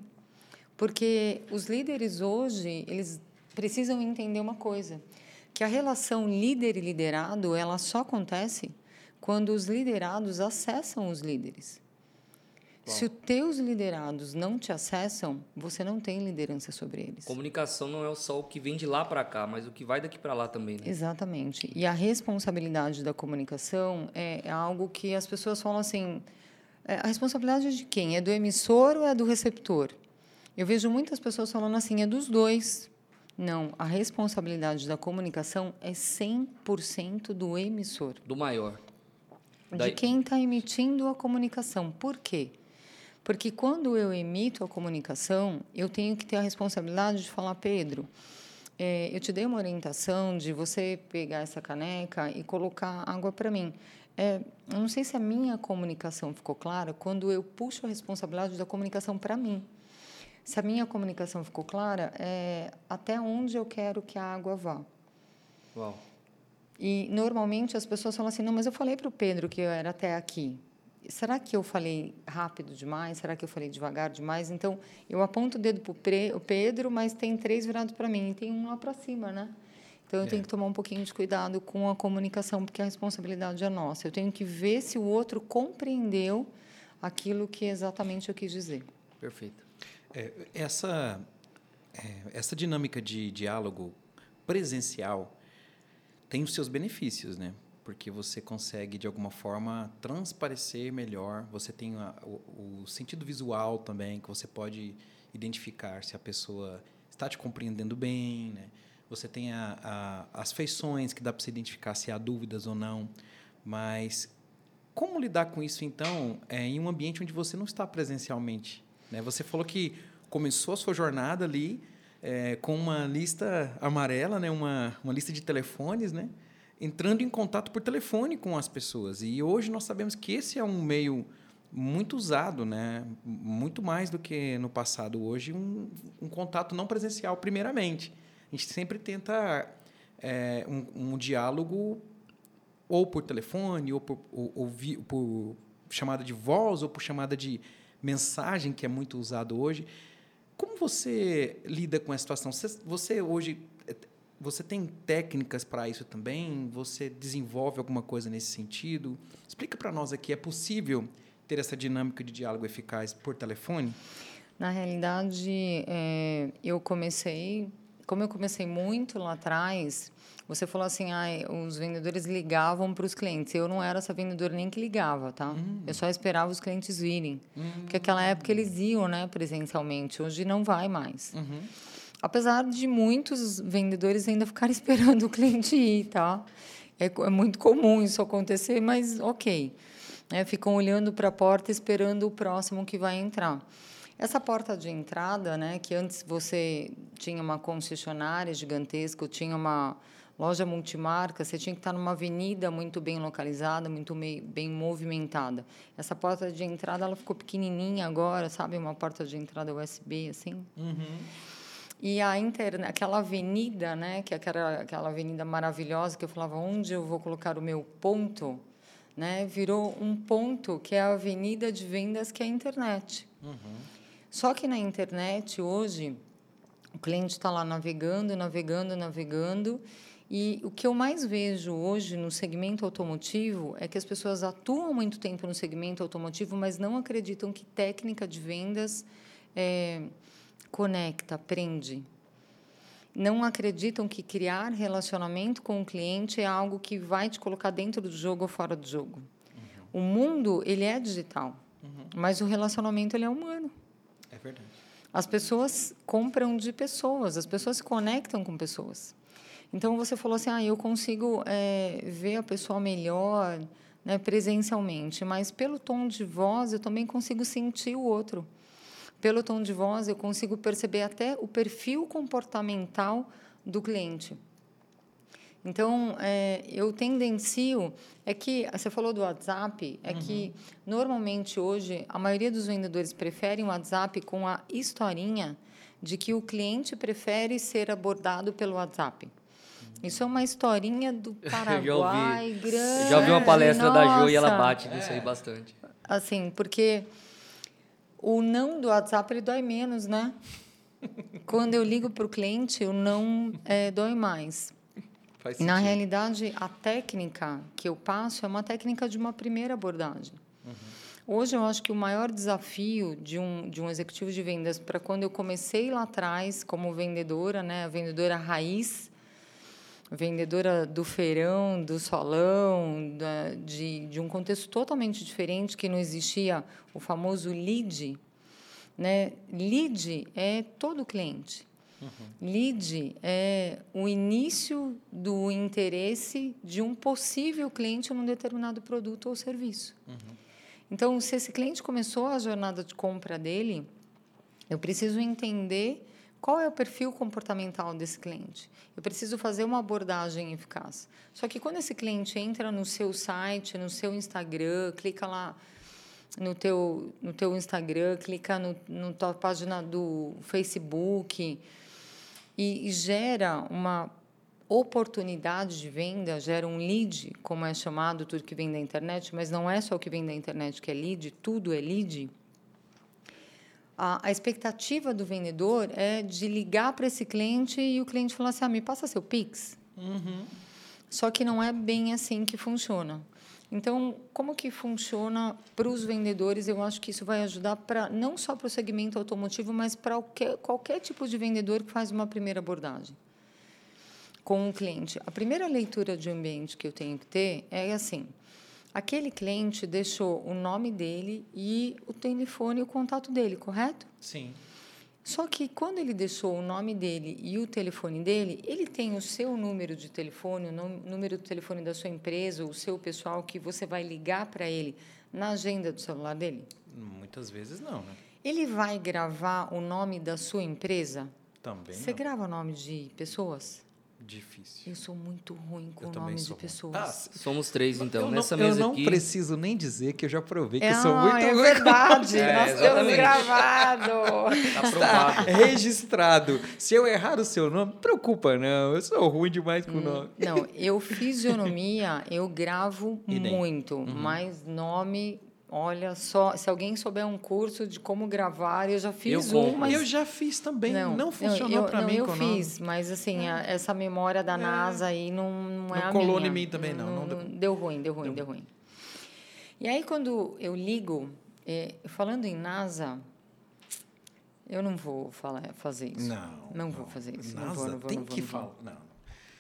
Porque os líderes hoje, eles precisam entender uma coisa, que a relação líder e liderado, ela só acontece quando os liderados acessam os líderes. Bom. Se os teus liderados não te acessam, você não tem liderança sobre eles. Comunicação não é só o que vem de lá para cá, mas o que vai daqui para lá também. Né? Exatamente. E a responsabilidade da comunicação é algo que as pessoas falam assim: é, a responsabilidade é de quem? É do emissor ou é do receptor? Eu vejo muitas pessoas falando assim, é dos dois. Não, a responsabilidade da comunicação é 100% do emissor. Do maior. De quem está emitindo a comunicação. Por quê? Porque quando eu emito a comunicação, eu tenho que ter a responsabilidade de falar, Pedro, é, eu te dei uma orientação de você pegar essa caneca e colocar água para mim. É, eu não sei se a minha comunicação ficou clara quando eu puxo a responsabilidade da comunicação para mim. Se a minha comunicação ficou clara, é até onde eu quero que a água vá. Uau. E normalmente as pessoas falam assim: não, mas eu falei para o Pedro que eu era até aqui. Será que eu falei rápido demais? Será que eu falei devagar demais? Então, eu aponto o dedo para o Pedro, mas tem três virados para mim e tem um lá para cima, né? Então, eu é. tenho que tomar um pouquinho de cuidado com a comunicação, porque a responsabilidade é nossa. Eu tenho que ver se o outro compreendeu aquilo que exatamente eu quis dizer. Perfeito. É, essa, é, essa dinâmica de diálogo presencial tem os seus benefícios, né? Porque você consegue, de alguma forma, transparecer melhor. Você tem a, o, o sentido visual também, que você pode identificar se a pessoa está te compreendendo bem, né? Você tem a, a, as feições, que dá para se identificar se há dúvidas ou não. Mas como lidar com isso, então, é, em um ambiente onde você não está presencialmente? Né? Você falou que começou a sua jornada ali é, com uma lista amarela, né? uma, uma lista de telefones, né? Entrando em contato por telefone com as pessoas. E hoje nós sabemos que esse é um meio muito usado, né? muito mais do que no passado. Hoje, um, um contato não presencial, primeiramente. A gente sempre tenta é, um, um, diálogo ou por telefone, ou por, ou, ou vi, por chamada de voz, ou por chamada de mensagem que é muito usado hoje. Como você lida com essa situação? Você, você hoje você tem técnicas para isso também? Você desenvolve alguma coisa nesse sentido? Explica para nós aqui, é possível ter essa dinâmica de diálogo eficaz por telefone? Na realidade, é, eu comecei, como eu comecei muito lá atrás, você falou assim, ah, os vendedores ligavam para os clientes. Eu não era essa vendedora nem que ligava, tá? Hum. Eu só esperava os clientes virem. Hum. Porque naquela época eles iam, né, presencialmente. Hoje não vai mais. Uhum. Apesar de muitos vendedores ainda ficarem esperando o cliente ir, tá? É, é muito comum isso acontecer, mas ok. É, ficam olhando para a porta esperando o próximo que vai entrar. Essa porta de entrada, né, que antes você tinha uma concessionária gigantesca, tinha uma loja multimarca, você tinha que estar numa avenida muito bem localizada, muito bem movimentada. Essa porta de entrada ela ficou pequenininha agora, sabe? Uma porta de entrada USB, assim. Uhum. E a internet, aquela avenida, né, que é aquela, aquela avenida maravilhosa que eu falava onde eu vou colocar o meu ponto, né, virou um ponto que é a avenida de vendas que é a internet. Uhum. Só que na internet hoje o cliente está lá navegando, navegando, navegando e o que eu mais vejo hoje no segmento automotivo é que as pessoas atuam muito tempo no segmento automotivo, mas não acreditam que técnica de vendas é, conecta, aprende. Não acreditam que criar relacionamento com o cliente é algo que vai te colocar dentro do jogo ou fora do jogo. Uhum. O mundo ele é digital, uhum. mas o relacionamento ele é humano. É verdade. As pessoas compram de pessoas, as pessoas se conectam com pessoas. Então você falou assim, ah, eu consigo é, ver a pessoa melhor, né, presencialmente, mas pelo tom de voz eu também consigo sentir o outro pelo tom de voz, eu consigo perceber até o perfil comportamental do cliente. Então, é, eu tendencio. É que, você falou do WhatsApp, é uhum. que, normalmente, hoje, a maioria dos vendedores preferem o WhatsApp com a historinha de que o cliente prefere ser abordado pelo WhatsApp. Isso é uma historinha do Paraguai já ouvi, grande. Já ouvi uma palestra Nossa. da Jo e ela bate nisso aí bastante. Assim, porque o não do WhatsApp ele dói menos, né? Quando eu ligo para o cliente, o não é, dói mais. Na realidade, a técnica que eu passo é uma técnica de uma primeira abordagem. Uhum. Hoje, eu acho que o maior desafio de um, de um executivo de vendas, para quando eu comecei lá atrás como vendedora, né, a vendedora raiz, vendedora do feirão, do solão, da, de, de um contexto totalmente diferente, que não existia o famoso lead. Né? Lead é todo cliente. Uhum. Lead é o início do interesse de um possível cliente num determinado produto ou serviço. Uhum. Então, se esse cliente começou a jornada de compra dele, eu preciso entender qual é o perfil comportamental desse cliente? Eu preciso fazer uma abordagem eficaz. Só que quando esse cliente entra no seu site, no seu Instagram, clica lá no teu, no teu Instagram, clica no, no tua página do Facebook e, e gera uma oportunidade de venda, gera um lead, como é chamado tudo que vem da internet, mas não é só o que vem da internet que é lead, tudo é lead a, a expectativa do vendedor é de ligar para esse cliente e o cliente falar assim: ah, me passa seu Pix. Uhum. Só que não é bem assim que funciona. Então, como que funciona para os vendedores? Eu acho que isso vai ajudar para não só para o segmento automotivo, mas para qualquer, qualquer tipo de vendedor que faz uma primeira abordagem com o cliente. A primeira leitura de ambiente que eu tenho que ter é assim: Aquele cliente deixou o nome dele e o telefone e o contato dele, correto? Sim. Só que quando ele deixou o nome dele e o telefone dele, ele tem o seu número de telefone, o número do telefone da sua empresa, o seu pessoal que você vai ligar para ele na agenda do celular dele? Muitas vezes não, né? Ele vai gravar o nome da sua empresa? Também. Você não. grava o nome de pessoas? Difícil. Eu sou muito ruim com nomes de pessoas. Ah, somos três, então. Eu Nessa não, mesa eu não aqui... preciso nem dizer que eu já provei que é, eu sou muito é ruim. É verdade. É, nós temos gravado. Tá provado. registrado. Se eu errar o seu nome, preocupa não. Eu sou ruim demais com o hum, nome. Não, eu fisionomia, eu gravo muito. Uhum. Mas nome Olha só, se alguém souber um curso de como gravar, eu já fiz eu um, mas eu já fiz também, não, não funcionou para mim. Eu fiz, mas assim, a, essa memória da é. NASA aí não, não é não a colou minha. em mim também não, não, não deu ruim, deu ruim, deu. deu ruim. E aí quando eu ligo, é, falando em NASA, eu não vou falar, fazer isso. Não. Não, vou fazer isso. NASA não vou, não vou, tem não vou, que falar. Não.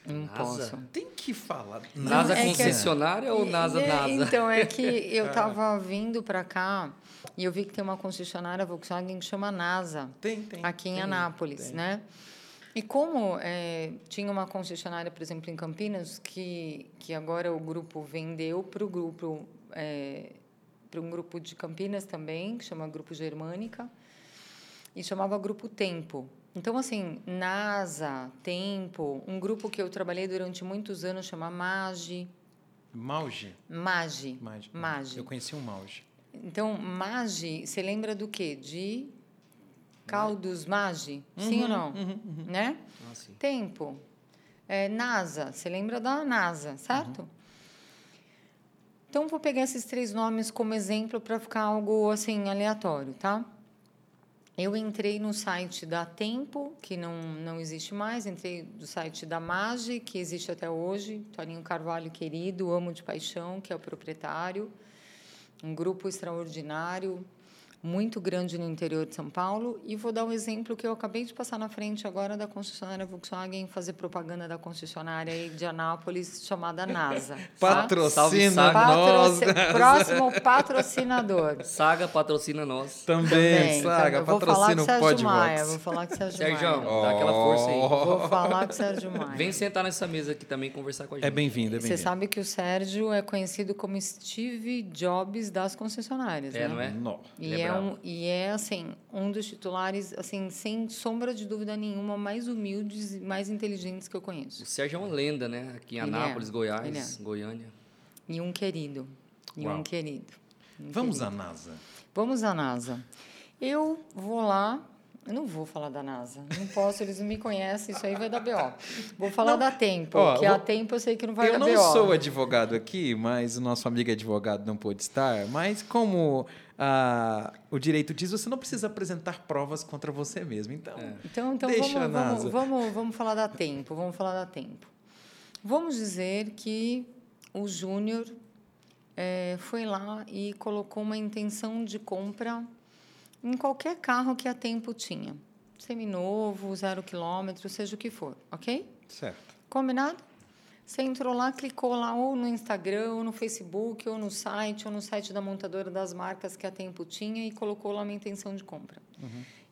Não NASA? posso. Tem que falar. NASA é concessionária é... ou NASA é, NASA? Então, é que eu estava vindo para cá e eu vi que tem uma concessionária Volkswagen que chama NASA. Tem, tem. Aqui em tem, Anápolis, tem. né? E como é, tinha uma concessionária, por exemplo, em Campinas, que, que agora o grupo vendeu para o grupo, é, para um grupo de Campinas também, que chama Grupo Germânica, e chamava Grupo Tempo. Então, assim, NASA, Tempo, um grupo que eu trabalhei durante muitos anos chama MAGE. Mauge? MAGE. Mage. Mage. Eu conheci um Mauge. Então, Mage, você lembra do quê? De caldos Mage? Sim ou não? Né? Ah, sim. Tempo. É, NASA, você lembra da NASA, certo? Então, vou pegar esses três nomes como exemplo para ficar algo assim aleatório, tá? Eu entrei no site da Tempo, que não, não existe mais, entrei no site da Mage, que existe até hoje, Toninho Carvalho querido, amo de paixão, que é o proprietário, um grupo extraordinário, muito grande no interior de São Paulo, e vou dar um exemplo que eu acabei de passar na frente agora da concessionária Volkswagen, fazer propaganda da concessionária de Anápolis, chamada NASA. tá? Patrocina Salve, nós. Patroci- Próximo patrocinador. Saga patrocina nós. Também, Também, Saga, falar patrocina com o Sérgio. Maia. Vou falar com o Sérgio Sérgio, Maia. dá aquela força aí. Vou falar com o Sérgio Maia. Vem sentar nessa mesa aqui também conversar com a gente. É bem-vindo, é Você bem-vindo. sabe que o Sérgio é conhecido como Steve Jobs das concessionárias, É, né? não é? Nó. E Ele é é, um, e é, assim, um dos titulares, assim, sem sombra de dúvida nenhuma, mais humildes e mais inteligentes que eu conheço. O Sérgio é uma lenda, né? Aqui em Ele é. Anápolis, Goiás, Ele é. Goiânia. E um querido. E Uau. um querido. Um Vamos querido. à NASA. Vamos à NASA. Eu vou lá. Eu não vou falar da NASA. Não posso, eles não me conhecem, isso aí vai dar BO. Vou falar da Tempo, Ó, que vou- a Tempo eu sei que não vai eu dar não BO. sou advogado aqui, mas o nosso amigo advogado não pôde estar. Mas como ah, o direito diz, você não precisa apresentar provas contra você mesmo. Então, Então, então Deixa a vamos, NASA. vamos, vamos, vamos falar da Tempo. Vamos falar da Tempo. Vamos dizer que o Júnior eh, foi lá e colocou uma intenção de compra em qualquer carro que a Tempo tinha. Seminovo, zero quilômetro, seja o que for, ok? certo. Combinado? Você entrou lá, clicou lá ou no Instagram, ou no Facebook, ou no site, ou no site da montadora das marcas que a Tempo tinha e colocou lá uma intenção de compra.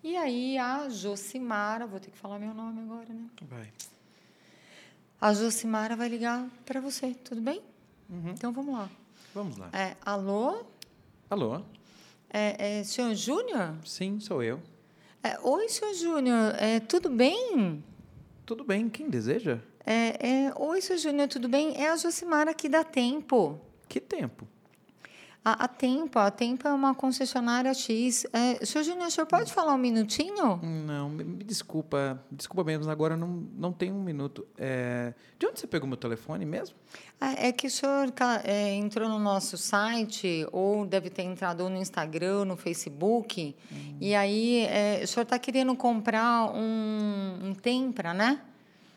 E aí a Josimara, vou ter que falar meu nome agora, né? Vai. A Josimara vai ligar para você, tudo bem? Então vamos lá. Vamos lá. É, alô? Alô? É, é, senhor Júnior? Sim, sou eu. É, Oi, senhor Júnior, é, tudo bem? Tudo bem, quem deseja? É, é, Oi, senhor Júnior, tudo bem? É a Josimara aqui da Tempo. Que tempo? A, a Tempo, a Tempo é uma concessionária X. É, senhor Júnior, o senhor pode falar um minutinho? Não, me, me desculpa. Desculpa mesmo, agora não, não tem um minuto. É, de onde você pegou meu telefone mesmo? Ah, É que o senhor é, entrou no nosso site, ou deve ter entrado no Instagram, no Facebook, e aí é, o senhor está querendo comprar um, um Tempra, né?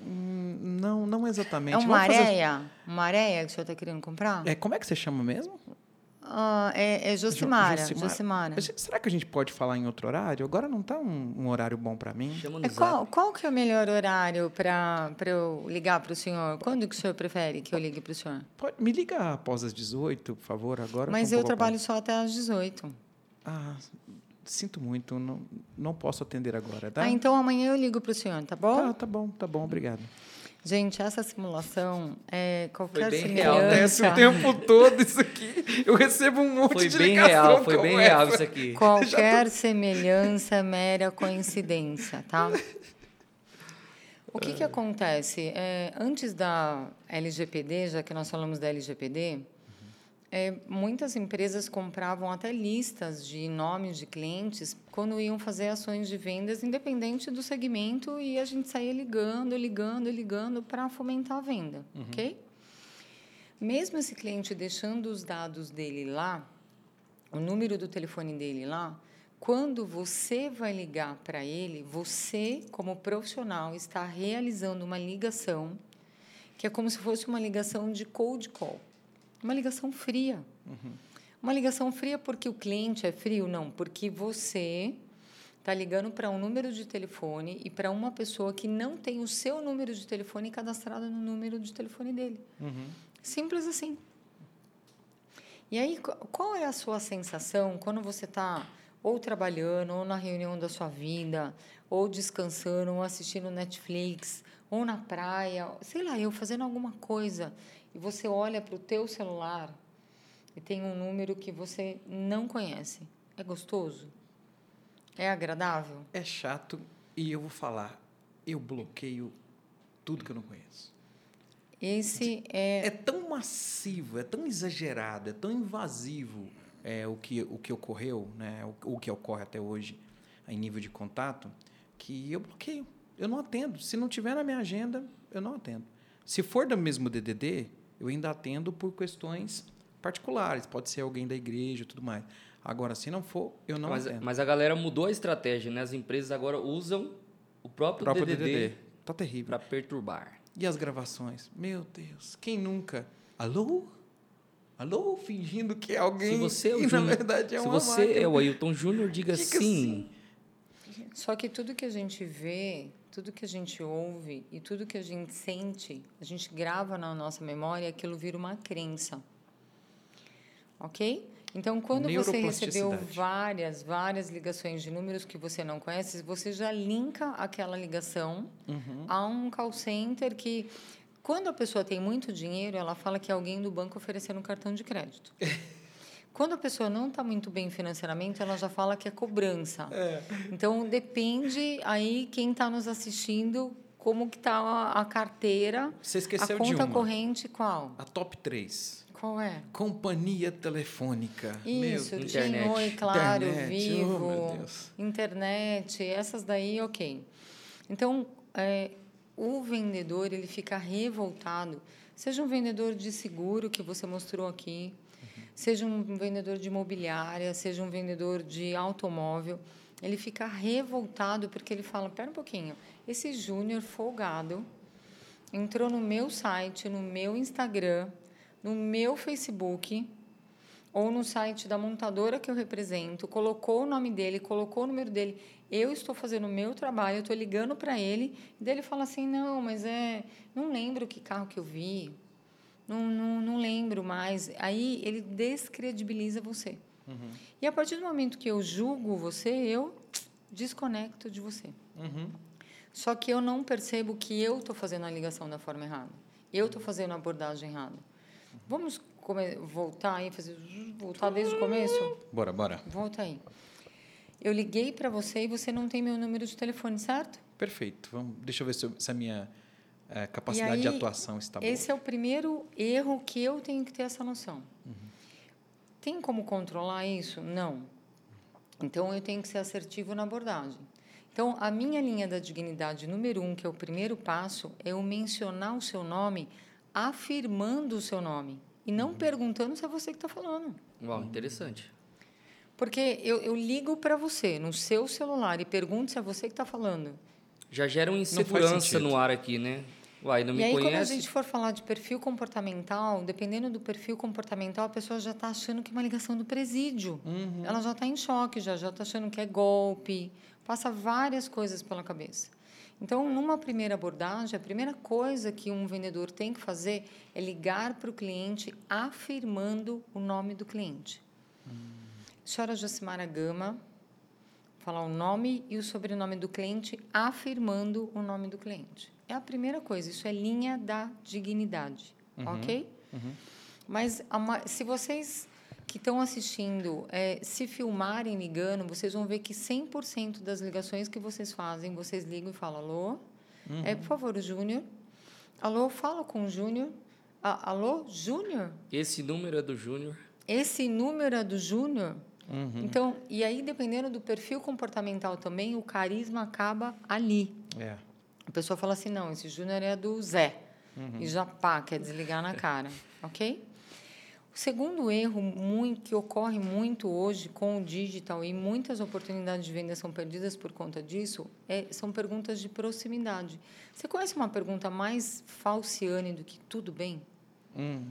Hum, não, não exatamente. É uma Vamos fazer- areia? Uma areia que o senhor está querendo comprar? É, como é que você chama mesmo? Ah, é, é Josimara. Será que a gente pode falar em outro horário? Agora não está um, um horário bom para mim. É, qual, qual que é o melhor horário para eu ligar para o senhor? Quando que o senhor prefere que eu ligue para o senhor? Pode, me liga após as 18, por favor, agora. Mas eu trabalho só até às 18. ocupado. Ah, sinto muito, não, não posso atender agora, tá? Ah, então amanhã eu ligo para o senhor, tá bom? Tá, tá bom, tá bom, obrigado. Gente, essa simulação é qualquer bem real, né? Acontece semelhança. o tempo todo isso aqui. Eu recebo um monte Foi de bem real, foi bem essa. real isso aqui. Qualquer semelhança é mera coincidência, tá? O que, que acontece? É, antes da LGPD, já que nós falamos da LGPD, é, muitas empresas compravam até listas de nomes de clientes quando iam fazer ações de vendas, independente do segmento, e a gente saía ligando, ligando, ligando para fomentar a venda, ok? Mesmo esse cliente deixando os dados dele lá, o número do telefone dele lá, quando você vai ligar para ele, você, como profissional, está realizando uma ligação que é como se fosse uma ligação de cold call. Uma ligação fria. Uma ligação fria porque o cliente é frio? Não, porque você está ligando para um número de telefone e para uma pessoa que não tem o seu número de telefone cadastrado no número de telefone dele. Simples assim. E aí, qu- qual é a sua sensação quando você está ou trabalhando, ou na reunião da sua vida, ou descansando, ou assistindo Netflix, ou na praia, sei lá, eu fazendo alguma coisa, e você olha para o teu celular e tem um número que você não conhece. É gostoso? É agradável? É chato e eu vou falar, eu bloqueio tudo que eu não conheço. Esse é. É tão massivo, é tão exagerado, é tão invasivo é, o, que, o que ocorreu, né, o, o que ocorre até hoje em nível de contato, que eu bloqueio. Eu não atendo. Se não tiver na minha agenda, eu não atendo. Se for do mesmo DDD, eu ainda atendo por questões particulares. Pode ser alguém da igreja e tudo mais. Agora, se não for, eu não mas, atendo. mas a galera mudou a estratégia, né? As empresas agora usam o próprio, O próprio DDD, DDD. Tá terrível. para perturbar. E as gravações? Meu Deus, quem nunca? Alô? Alô? Fingindo que é alguém. Se você é o e, na Júnior, verdade é se uma você máquina. é o Ailton Júnior, diga, Diga sim. Só que tudo que a gente vê, tudo que a gente ouve e tudo que a gente sente, a gente grava na nossa memória, aquilo vira uma crença. Ok? Então, quando você recebeu várias, várias ligações de números que você não conhece, você já linka aquela ligação Uhum. a um call center que, quando a pessoa tem muito dinheiro, ela fala que é alguém do banco oferecendo um cartão de crédito. Quando a pessoa não está muito bem financeiramente, ela já fala que é cobrança. Então, depende aí quem está nos assistindo, como que está a, a carteira, Você esqueceu a de conta uma. corrente qual? A top 3. Qual é? Companhia telefônica. Isso, Meu Internet. TIM, Oi, Claro, Internet, Vivo, oh, meu Deus. internet, essas daí, ok. Então, é, o vendedor, ele fica revoltado. Seja um vendedor de seguro, que você mostrou aqui, seja um vendedor de imobiliária, seja um vendedor de automóvel, ele fica revoltado porque ele fala, pera um pouquinho, esse júnior folgado entrou no meu site, no meu Instagram, no meu Facebook, ou no site da montadora que eu represento, colocou o nome dele, colocou o número dele, eu estou fazendo o meu trabalho, eu estou ligando para ele, e daí ele fala assim, não, mas é, não lembro que carro que eu vi, não, não, não lembro mais. Aí ele descredibiliza você. E a partir do momento que eu julgo você, eu desconecto de você. Uhum. Só que eu não percebo que eu estou fazendo a ligação da forma errada. Eu estou fazendo a abordagem errada. Vamos come- voltar aí, fazer voltar desde o começo? Bora, bora. Volta aí. Eu liguei para você e você não tem meu número de telefone, certo? Perfeito. Vamos, deixa eu ver se, eu- se a minha eh, capacidade de aí, atuação está boa. Esse é o primeiro erro que eu tenho que ter essa noção. Tem como controlar isso? Não. Então eu tenho que ser assertivo na abordagem. Então a minha linha da dignidade número um, que é o primeiro passo, é eu mencionar o seu nome, afirmando o seu nome e não perguntando se é você que está falando. Uau, interessante. Porque eu, eu ligo para você no seu celular e pergunto se é você que está falando. Já gera uma insegurança no ar aqui, né? Uai, não me e aí, quando a conhece? gente for falar de perfil comportamental, dependendo do perfil comportamental, a pessoa já está achando que é uma ligação do presídio. Ela já está em choque, já já está achando que é golpe. Passa várias coisas pela cabeça. Então, numa primeira abordagem, a primeira coisa que um vendedor tem que fazer é ligar para o cliente afirmando o nome do cliente. Senhora Jacimara Gama, falar o nome e o sobrenome do cliente, afirmando o nome do cliente. É a primeira coisa, isso é linha da dignidade, ok? Mas a ma- se vocês que estão assistindo eh, se filmarem ligando, vocês vão ver que 100% das ligações que vocês fazem, vocês ligam e falam, alô, é, por favor, Júnior. Alô, fala com o Júnior. Ah, alô, Júnior? Esse número é do Júnior. Esse número é do Júnior? Então, e aí, dependendo do perfil comportamental também, o carisma acaba ali. É. A pessoa fala assim, não, esse Júnior é do Zé. E já pá, quer desligar na cara, ok? O segundo erro muito, que ocorre muito hoje com o digital e muitas oportunidades de venda são perdidas por conta disso, é, são perguntas de proximidade. Você conhece uma pergunta mais falciane do que tudo bem? Hum.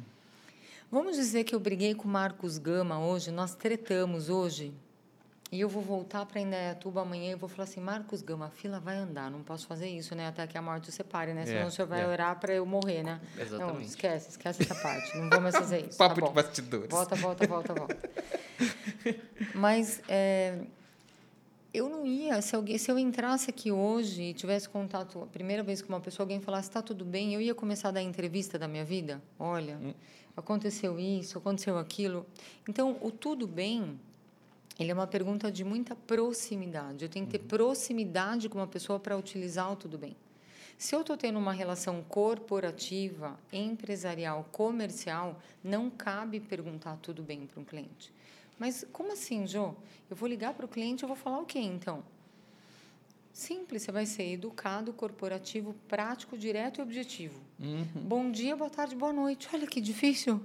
Vamos dizer que eu briguei com o Marcos Gama hoje, nós tretamos hoje, e eu vou voltar para Indaiatuba amanhã e vou falar assim, Marcos Gama, a fila vai andar, não posso fazer isso, né? Até que a morte o separe, né? Senão É, o senhor vai é. orar para eu morrer, né? Não, Exatamente. esquece, esquece essa parte, não vou mais fazer isso. Papo tá de bastidores. Volta, volta, volta, volta. Mas é, eu não ia, se, alguém, se eu entrasse aqui hoje e tivesse contato, a primeira vez com uma pessoa, alguém falasse, está tudo bem, eu ia começar a dar entrevista da minha vida? Olha, aconteceu isso, aconteceu aquilo. Então, o tudo bem, Ele é uma pergunta de muita proximidade. Eu tenho que ter proximidade com uma pessoa para utilizar o tudo bem. Se eu estou tendo uma relação corporativa, empresarial, comercial, não cabe perguntar tudo bem para um cliente. Mas como assim, Jô? Eu vou ligar para o cliente, eu vou falar o quê então? Simples, você vai ser educado, corporativo, prático, direto e objetivo. Bom dia, boa tarde, boa noite. Olha que difícil.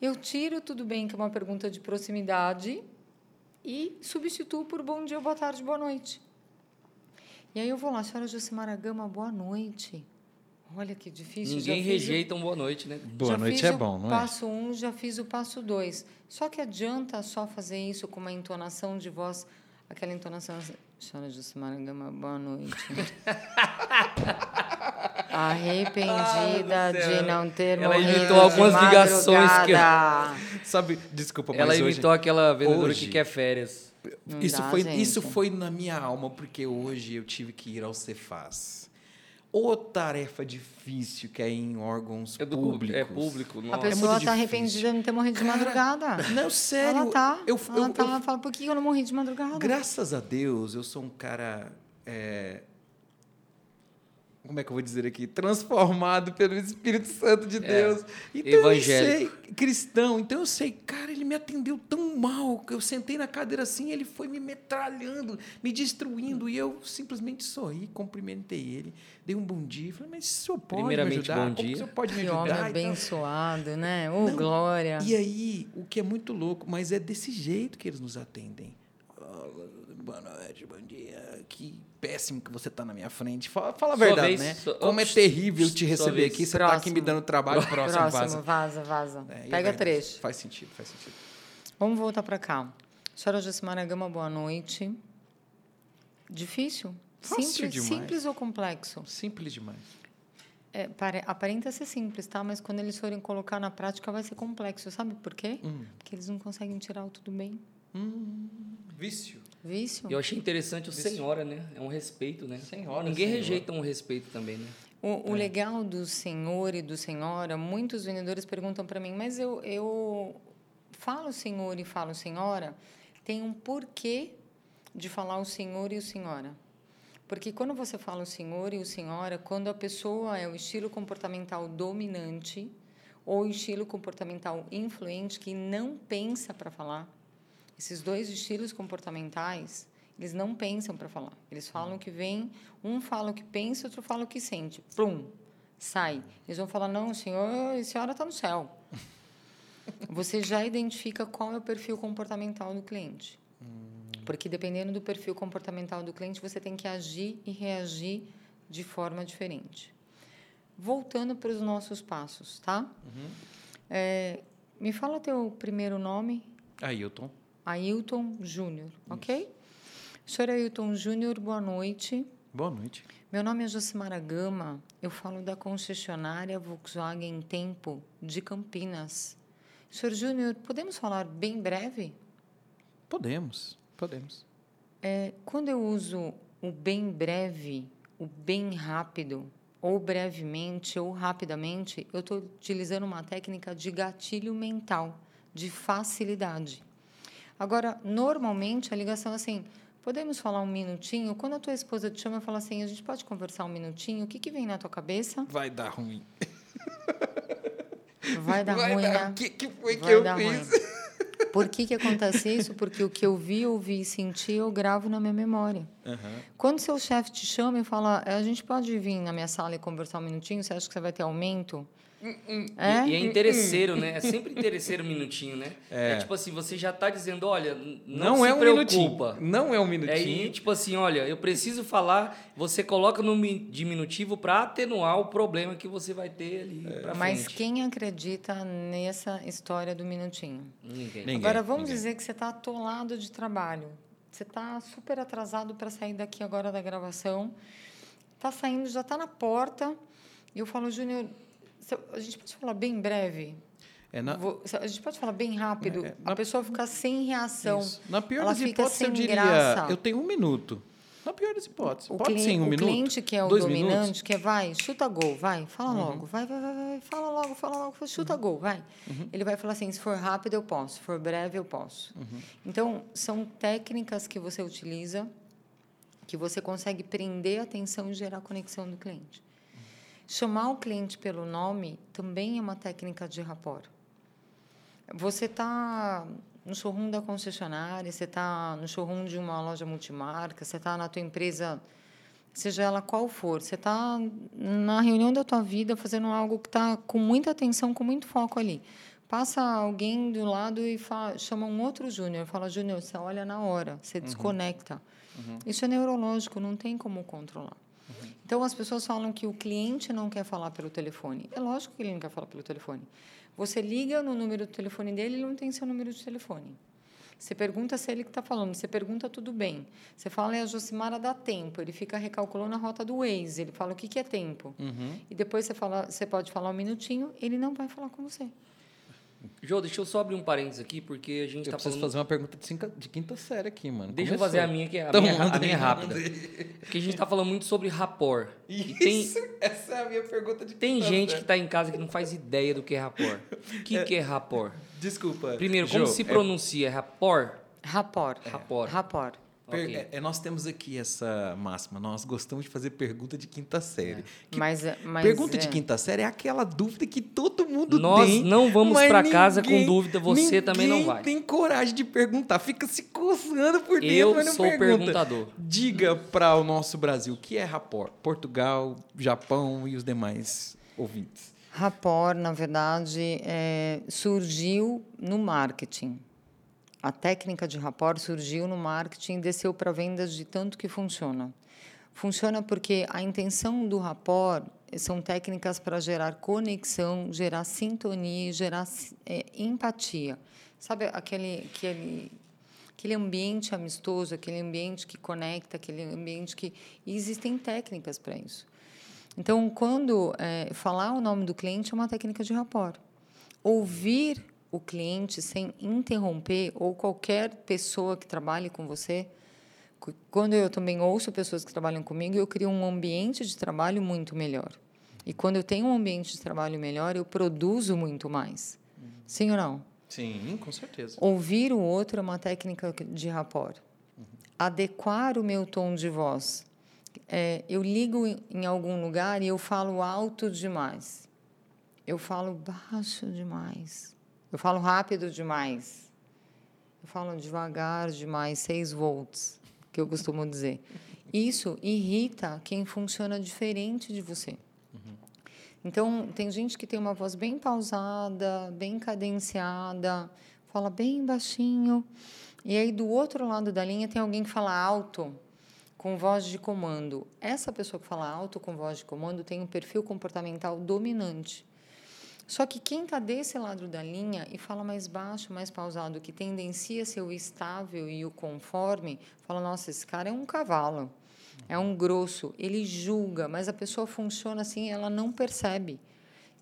Eu tiro tudo bem, que é uma pergunta de proximidade, e substituo por bom dia, boa tarde, boa noite. E aí eu vou lá, senhora Josimara Gama, boa noite. Olha que difícil. Ninguém já fiz o- rejeita um boa noite, né? Boa já noite é bom, não é? passo um, já fiz o passo dois. Só que adianta só fazer isso com uma entonação de voz, aquela entonação assim, senhora Josimara Gama, boa noite. Arrependida céu. de não ter Ela morrido imitou algumas de ligações que eu-. Sabe, desculpa, mas Ela hoje... imitou aquela vendedora hoje- que quer férias. Não Isso dá, foi, gente. isso foi na minha alma, porque hoje eu tive que ir ao Cefaz. Ô tarefa difícil que é em órgãos É, do, públicos. é público. A nossa. pessoa muito está difícil. arrependida de não ter morrido de madrugada. Não, sério. Ela tá. Eu, ela eu- tá. eu- Ela fala, por que eu não morri de madrugada? graças a Deus, eu sou um cara. é, como é que eu vou dizer aqui? Transformado pelo Espírito Santo de Deus. Então evangélico. eu sei, cristão. Então eu sei, cara, ele me atendeu tão mal que eu sentei na cadeira assim, ele foi me metralhando, me destruindo, e eu simplesmente sorri, cumprimentei ele, dei um bom dia, falei, mas o senhor pode me Primeiramente, ajudar? bom Como dia. o senhor pode me Que ajudar? homem e tal? abençoado, né? Ô, Não, glória. E aí, o que é muito louco, mas é desse jeito que eles nos atendem. Boa noite, bom dia. Que péssimo que você está na minha frente. Fala, fala a verdade, vez, né? Como é terrível te receber vez. aqui. Você está aqui me dando trabalho. Próximo, Próximo, vaza. vaza, vaza. É, Pega trecho. Faz sentido, faz sentido. Vamos voltar para cá. Senhora Josimara Gama, boa noite. Fácil Difícil? simples, demais. simples ou complexo? Simples demais. É, pare- aparenta ser simples, tá? Mas quando eles forem colocar na prática vai ser complexo. Sabe por quê? Hum. Porque eles não conseguem tirar o tudo bem. Vício. Vício. Eu achei interessante o senhora, né? É um respeito, né? Senhora, Ninguém senhora. rejeita um respeito também, né? O, o legal do senhor e do senhora, muitos vendedores perguntam para mim, mas eu, eu falo senhor e falo senhora, tem um porquê de falar o senhor e o senhora. Porque quando você fala o senhor e o senhora, quando a pessoa é o estilo comportamental dominante ou o estilo comportamental influente que não pensa para falar, esses dois estilos comportamentais, eles não pensam para falar. Eles falam o que vem, um fala o que pensa, outro fala o que sente. Plum, sai. Eles vão falar, não, senhor e senhora está no céu. Você já identifica qual é o perfil comportamental do cliente. Porque dependendo do perfil comportamental do cliente, você tem que agir e reagir de forma diferente. Voltando para os nossos passos, tá? É, me fala teu primeiro nome, Ailton. Ailton Júnior, ok? Senhor Ailton Júnior, boa noite. Boa noite. Meu nome é Josimara Gama, eu falo da concessionária Volkswagen Tempo de Campinas. Senhor Júnior, podemos falar bem breve? Podemos, podemos. É, quando eu uso o bem breve, o bem rápido, ou brevemente, ou rapidamente, eu estou utilizando uma técnica de gatilho mental, de facilidade. Agora, normalmente, a ligação é assim, podemos falar um minutinho? Quando a tua esposa te chama e fala assim, a gente pode conversar um minutinho? O que, que vem na tua cabeça? Vai dar ruim. Vai dar ruim, dar- né? O que, que foi que Vai eu dar fiz? ruim. Por que, que acontece isso? Porque o que eu vi, ouvi e senti, eu gravo na minha memória. Aham. Quando seu chefe te chama e fala, a gente pode vir na minha sala e conversar um minutinho, você acha que você vai ter aumento? É? E, e é interesseiro, né? É sempre interesseiro um minutinho, né? É. tipo assim, você já tá dizendo, olha, não, Não, se é um preocupa. minutinho. Não é um É, minutinho. e tipo assim, olha, eu preciso falar, você coloca no mi- diminutivo para atenuar o problema que você vai ter ali É. pra Mas frente. quem acredita nessa história do minutinho? Ninguém. Nem- Agora, Ninguém, vamos ninguém. dizer que você está atolado de trabalho. Você está super atrasado para sair daqui agora da gravação. Está saindo, já está na porta. E eu falo, Júnior, a gente pode falar bem breve? É na, Vou- a gente pode falar bem rápido? É, a na- pessoa fica sem reação. Isso. Na pior Ela das hipóteses, eu diria, graça. eu tenho um minuto. Na pior das hipóteses. O, Pode sim, um o minuto. cliente que é o dominante, minutos. Uhum. que é vai, chuta gol, vai, fala logo, vai, vai, vai, vai, fala logo, fala logo, chuta gol, vai. Uhum. Ele vai falar assim, se for rápido eu posso, se for breve eu posso. Uhum. Então, são técnicas que você utiliza que você consegue prender a atenção e gerar conexão do cliente. Chamar o cliente pelo nome também é uma técnica de rapport. Você está no showroom da concessionária, você está no showroom de uma loja multimarca, você está na tua empresa, seja ela qual for, você está na reunião da tua vida fazendo algo que está com muita atenção, com muito foco ali. Passa alguém do lado e fala, chama um outro júnior, fala, Júnior, você olha na hora, você desconecta. Isso é neurológico, não tem como controlar. Então, as pessoas falam que o cliente não quer falar pelo telefone. É lógico que ele não quer falar pelo telefone. Você liga no número do telefone dele, ele não tem seu número de telefone. Você pergunta se é ele que está falando, você pergunta tudo bem. Você fala, é a Josimara dá tempo, ele fica recalculando a rota do Waze, ele fala o que, que é tempo. Uhum. E depois você, fala, você pode falar um minutinho, ele não vai falar com você. Jô, deixa eu só abrir um parênteses aqui, porque a gente Eu tá preciso falando... fazer uma pergunta de, cinca- de quinta série aqui, mano. Deixa eu Começou. fazer a minha, que é a, Então, minha, a minha é rápida. Porque a gente tá falando muito sobre rapport. E tem, Isso, essa é a minha pergunta de tem gente que série. tá em casa que não faz ideia do que é rapport. O que, que é rapport? Desculpa. Primeiro, como Jô, se é pronuncia? É rapport? Rapport. Rapport. Rapport. Per- Ok. é- é, nós temos aqui essa máxima. Nós gostamos de fazer pergunta de quinta série. Que Mas, é- mas pergunta é, de quinta série é aquela dúvida que todo mundo Nós tem. não vamos mas pra casa com dúvida, você também não ninguém vai. tem coragem de perguntar. Fica se coçando por dentro, Eu mas não sou pergunta. perguntador. Diga para o nosso Brasil o que é rapport. Portugal, Japão e os demais ouvintes. Rapport, na verdade, é, surgiu no marketing. A técnica de rapport surgiu no marketing e desceu para vendas de tanto que funciona. Funciona porque a intenção do rapport são técnicas para gerar conexão, gerar sintonia, gerar é, empatia. Sabe aquele, aquele, aquele ambiente amistoso, aquele ambiente que conecta, aquele ambiente que. E existem técnicas para isso. Então, quando é, falar o nome do cliente é uma técnica de rapport. Ouvir o cliente sem interromper, ou qualquer pessoa que trabalhe com você. Quando eu também ouço pessoas que trabalham comigo, eu crio um ambiente de trabalho muito melhor. E quando eu tenho um ambiente de trabalho melhor, eu produzo muito mais. Sim ou não? Sim, com certeza. Ouvir o outro é uma técnica de rapport. Adequar o meu tom de voz. É, eu ligo em algum lugar e eu falo alto demais. Eu falo baixo demais. Eu falo rápido demais. Eu falo devagar demais, 6 volts, que eu costumo dizer. Isso irrita quem funciona diferente de você. Então, tem gente que tem uma voz bem pausada, bem cadenciada, fala bem baixinho. E aí, do outro lado da linha, tem alguém que fala alto, com voz de comando. Essa pessoa que fala alto com voz de comando tem um perfil comportamental dominante. Só que quem está desse lado da linha e fala mais baixo, mais pausado, que tendencia ser o estável e o conforme, fala: nossa, esse cara é um cavalo, é um grosso. Ele julga, mas a pessoa funciona assim, ela não percebe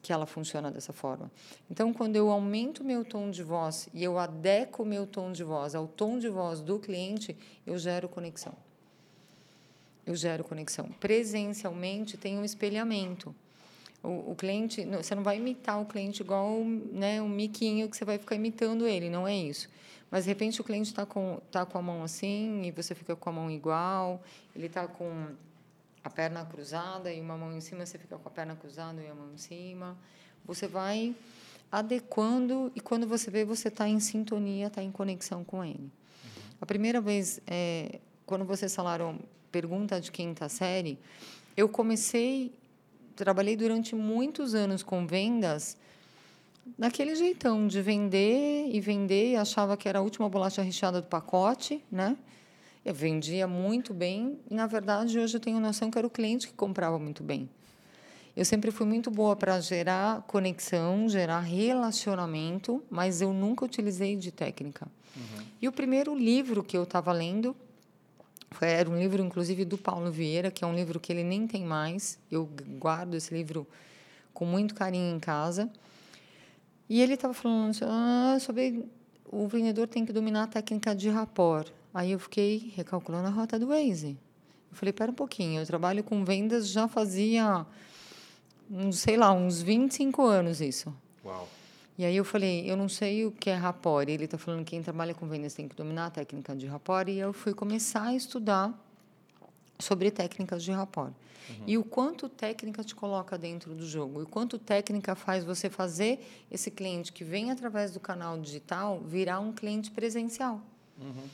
que ela funciona dessa forma. Então, quando eu aumento meu tom de voz e eu adequo meu tom de voz ao tom de voz do cliente, eu gero conexão. Eu gero conexão. Presencialmente tem um espelhamento. O, o cliente, você não vai imitar o cliente igual né, um miquinho que você vai ficar imitando ele, não é isso. Mas de repente o cliente está com tá com a mão assim e você fica com a mão igual. Ele está com a perna cruzada e uma mão em cima, você fica com a perna cruzada e a mão em cima. Você vai adequando e quando você vê, você está em sintonia, está em conexão com ele. A primeira vez, é, quando vocês falaram pergunta de quinta série, eu comecei, trabalhei durante muitos anos com vendas daquele jeitão de vender e vender, achava que era a última bolacha recheada do pacote, né? Eu vendia muito bem e, na verdade, hoje eu tenho noção que era o cliente que comprava muito bem. Eu sempre fui muito boa para gerar conexão, gerar relacionamento, mas eu nunca utilizei de técnica. E o primeiro livro que eu estava lendo era um livro, inclusive, do Paulo Vieira, que é um livro que ele nem tem mais. Eu guardo esse livro com muito carinho em casa. E ele estava falando assim, ah, sobre o vendedor tem que dominar a técnica de rapport. Aí eu fiquei recalculando a rota do Waze. Eu falei, pera um pouquinho, eu trabalho com vendas já fazia, sei lá, uns 25 anos isso. Uau. E aí eu falei, eu não sei o que é rapport. Ele está falando que quem trabalha com vendas tem que dominar a técnica de rapport. E eu fui começar a estudar sobre técnicas de rapport. Uhum. E o quanto técnica te coloca dentro do jogo. E o quanto técnica faz você fazer esse cliente que vem através do canal digital virar um cliente presencial. Uhum.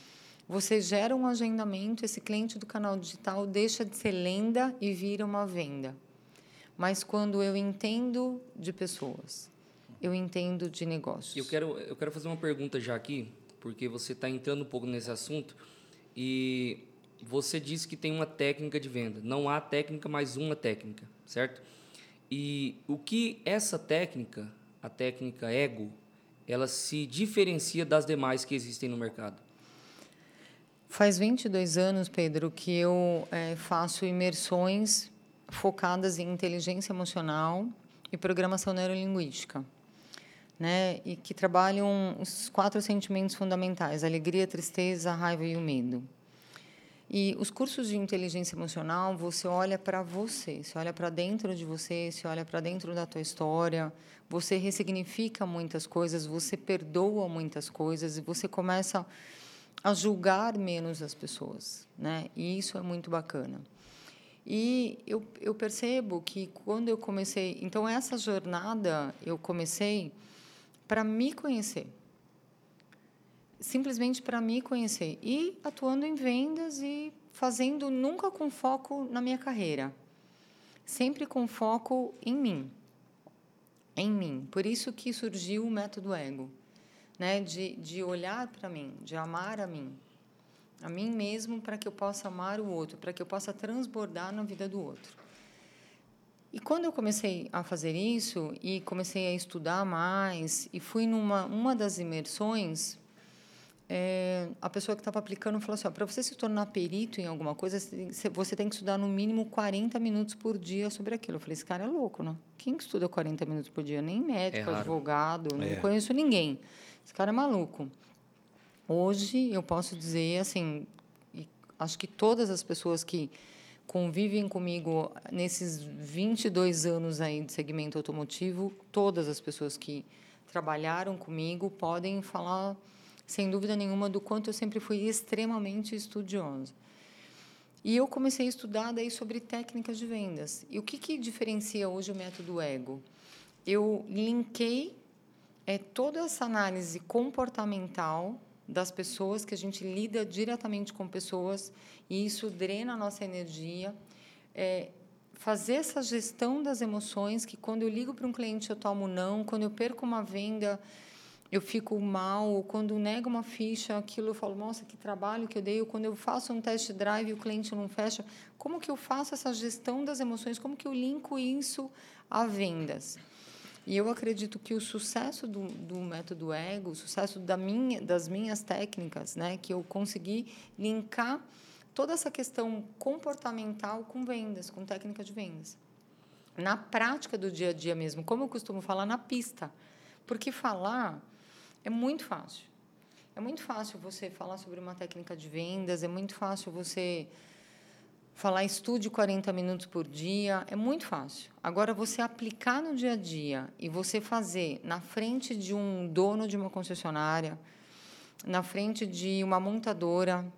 Você gera um agendamento, esse cliente do canal digital deixa de ser lenda e vira uma venda. Mas quando eu entendo de pessoas, eu entendo de negócios. Eu quero, eu quero fazer uma pergunta já aqui, porque você está entrando um pouco nesse assunto e você disse que tem uma técnica de venda. Não há técnica, mas uma técnica, certo? E o que essa técnica, a técnica ego, ela se diferencia das demais que existem no mercado? Faz 22 anos, Pedro, que eu é, faço imersões focadas em inteligência emocional e programação neurolinguística né? E que trabalham os quatro sentimentos fundamentais: alegria, tristeza, raiva e o medo. E os cursos de inteligência emocional, você olha para você, você olha para dentro de você, você olha para dentro da tua história, você ressignifica muitas coisas, você perdoa muitas coisas e você começa a julgar menos as pessoas, né? E isso é muito bacana. E eu, eu percebo que quando eu comecei, então essa jornada eu comecei para me conhecer. Simplesmente para me conhecer. E atuando em vendas e fazendo nunca com foco na minha carreira. Sempre com foco em mim. Em mim. Por isso que surgiu o método ego. Né? De, de olhar para mim, de amar a mim. A mim mesmo para que eu possa amar o outro, para que eu possa transbordar na vida do outro. E quando eu comecei a fazer isso e comecei a estudar mais e fui numa uma das imersões, é, a pessoa que estava aplicando falou assim: para você se tornar perito em alguma coisa, você tem que estudar no mínimo 40 minutos por dia sobre aquilo. Eu falei: esse cara é louco, né? Quem que estuda 40 minutos por dia? Nem médico, é advogado, não é. conheço ninguém. Esse cara é maluco. Hoje eu posso dizer assim, acho que todas as pessoas que convivem comigo nesses 22 anos aí de segmento automotivo, todas as pessoas que trabalharam comigo podem falar sem dúvida nenhuma do quanto eu sempre fui extremamente estudiosa. E eu comecei a estudar daí sobre técnicas de vendas. E o que, que diferencia hoje o método ego? Eu linkei é, toda essa análise comportamental das pessoas, que a gente lida diretamente com pessoas e isso drena a nossa energia. É, fazer essa gestão das emoções, que quando eu ligo para um cliente eu tomo não, quando eu perco uma venda eu fico mal, quando nego uma ficha, aquilo eu falo, nossa, que trabalho que eu dei, quando eu faço um test drive e o cliente não fecha, como que eu faço essa gestão das emoções, como que eu linko isso a vendas? E eu acredito que o sucesso do, do método ego, o sucesso da minha, das minhas técnicas, né, que eu consegui linkar toda essa questão comportamental com vendas, com técnica de vendas. Na prática do dia a dia mesmo, como eu costumo falar, na pista. Porque falar é muito fácil. É muito fácil você falar sobre uma técnica de vendas, é muito fácil você falar estude 40 minutos por dia, é muito fácil. Agora, você aplicar no dia a dia e você fazer na frente de um dono de uma concessionária, na frente de uma montadora,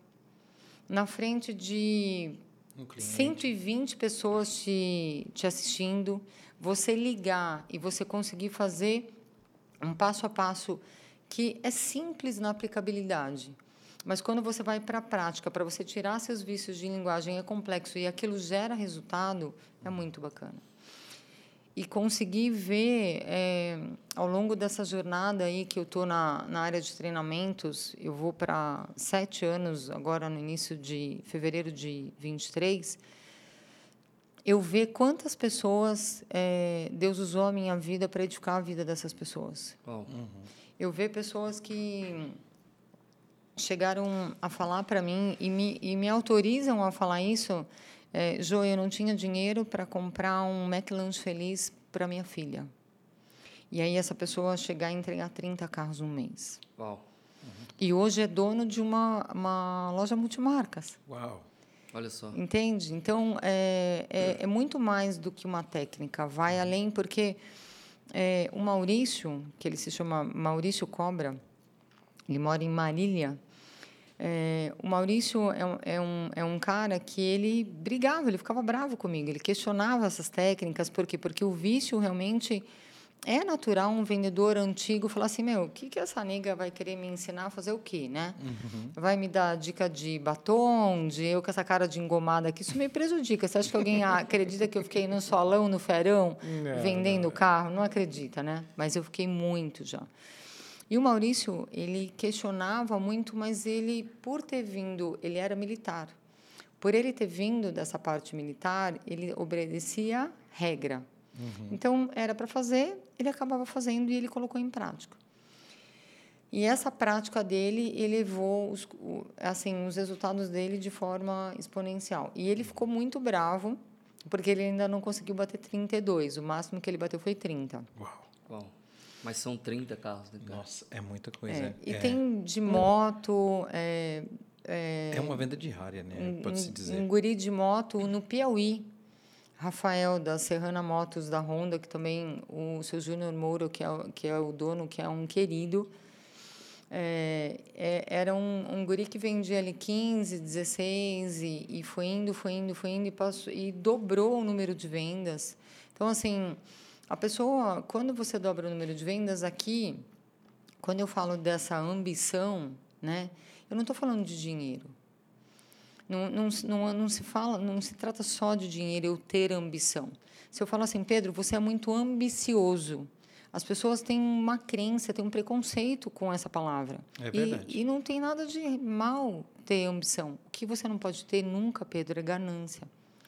na frente de um 120 pessoas te, te assistindo, você ligar e você conseguir fazer um passo a passo que é simples na aplicabilidade mas quando você vai para a prática, para você tirar seus vícios de linguagem, é complexo e aquilo gera resultado, é muito bacana. E conseguir ver, é, ao longo dessa jornada aí que eu estou na, na área de treinamentos, eu vou para sete anos, agora no início de fevereiro de 23, eu ver quantas pessoas é, Deus usou a minha vida para edificar a vida dessas pessoas. Oh. Uhum. Eu ver pessoas que chegaram a falar para mim e me, e me autorizam a falar isso. É, jo, eu não tinha dinheiro para comprar um McLanche Feliz para minha filha. E aí essa pessoa chegar a entregar 30 carros um mês. Uau. Uhum. E hoje é dono de uma, uma loja multimarcas. Uau. Olha só. Entende? Então, é, é, é muito mais do que uma técnica. Vai além, porque é, o Maurício, que ele se chama Maurício Cobra, ele mora em Marília. É, o Maurício é um, é, um, é um cara que ele brigava, ele ficava bravo comigo, ele questionava essas técnicas, por quê? Porque o vício realmente é natural um vendedor antigo falar assim, meu, o que, que essa nega vai querer me ensinar a fazer o quê, né? Uhum. Vai me dar dica de batom, de eu com essa cara de engomada aqui, isso me prejudica. Você acha que alguém acredita que eu fiquei no solão, no ferão, não, vendendo não. carro? Não acredita, né? Mas eu fiquei muito já. E o Maurício, ele questionava muito, mas ele, por ter vindo, ele era militar. Por ele ter vindo dessa parte militar, ele obedecia regra. Uhum. Então, era para fazer, ele acabava fazendo e ele colocou em prática. E essa prática dele elevou os, assim, os resultados dele de forma exponencial. E ele ficou muito bravo, porque ele ainda não conseguiu bater 32. O máximo que ele bateu foi 30. Uau. Uau. Mas são 30 carros, né? Nossa, é muita coisa. É. E é. tem de moto. É, é, é uma venda diária, né? Pode-se dizer. Um guri de moto no Piauí. Rafael, da Serrana Motos, da Honda, que também o seu Júnior Moura, que é, que é o dono, que é um querido. É, é, era um, um guri que vendia ali 15, 16 e, e foi indo, foi indo, foi indo e, passou, e dobrou o número de vendas. Então, assim, a pessoa, quando você dobra o número de vendas aqui, quando eu falo dessa ambição, né, eu não estou falando de dinheiro. Não, não, não, não se fala, não se trata só de dinheiro, eu ter ambição. Se eu falo assim, Pedro, você é muito ambicioso. As pessoas têm uma crença, têm um preconceito com essa palavra. É verdade. E, e não tem nada de mal ter ambição. O que você não pode ter nunca, Pedro, é ganância.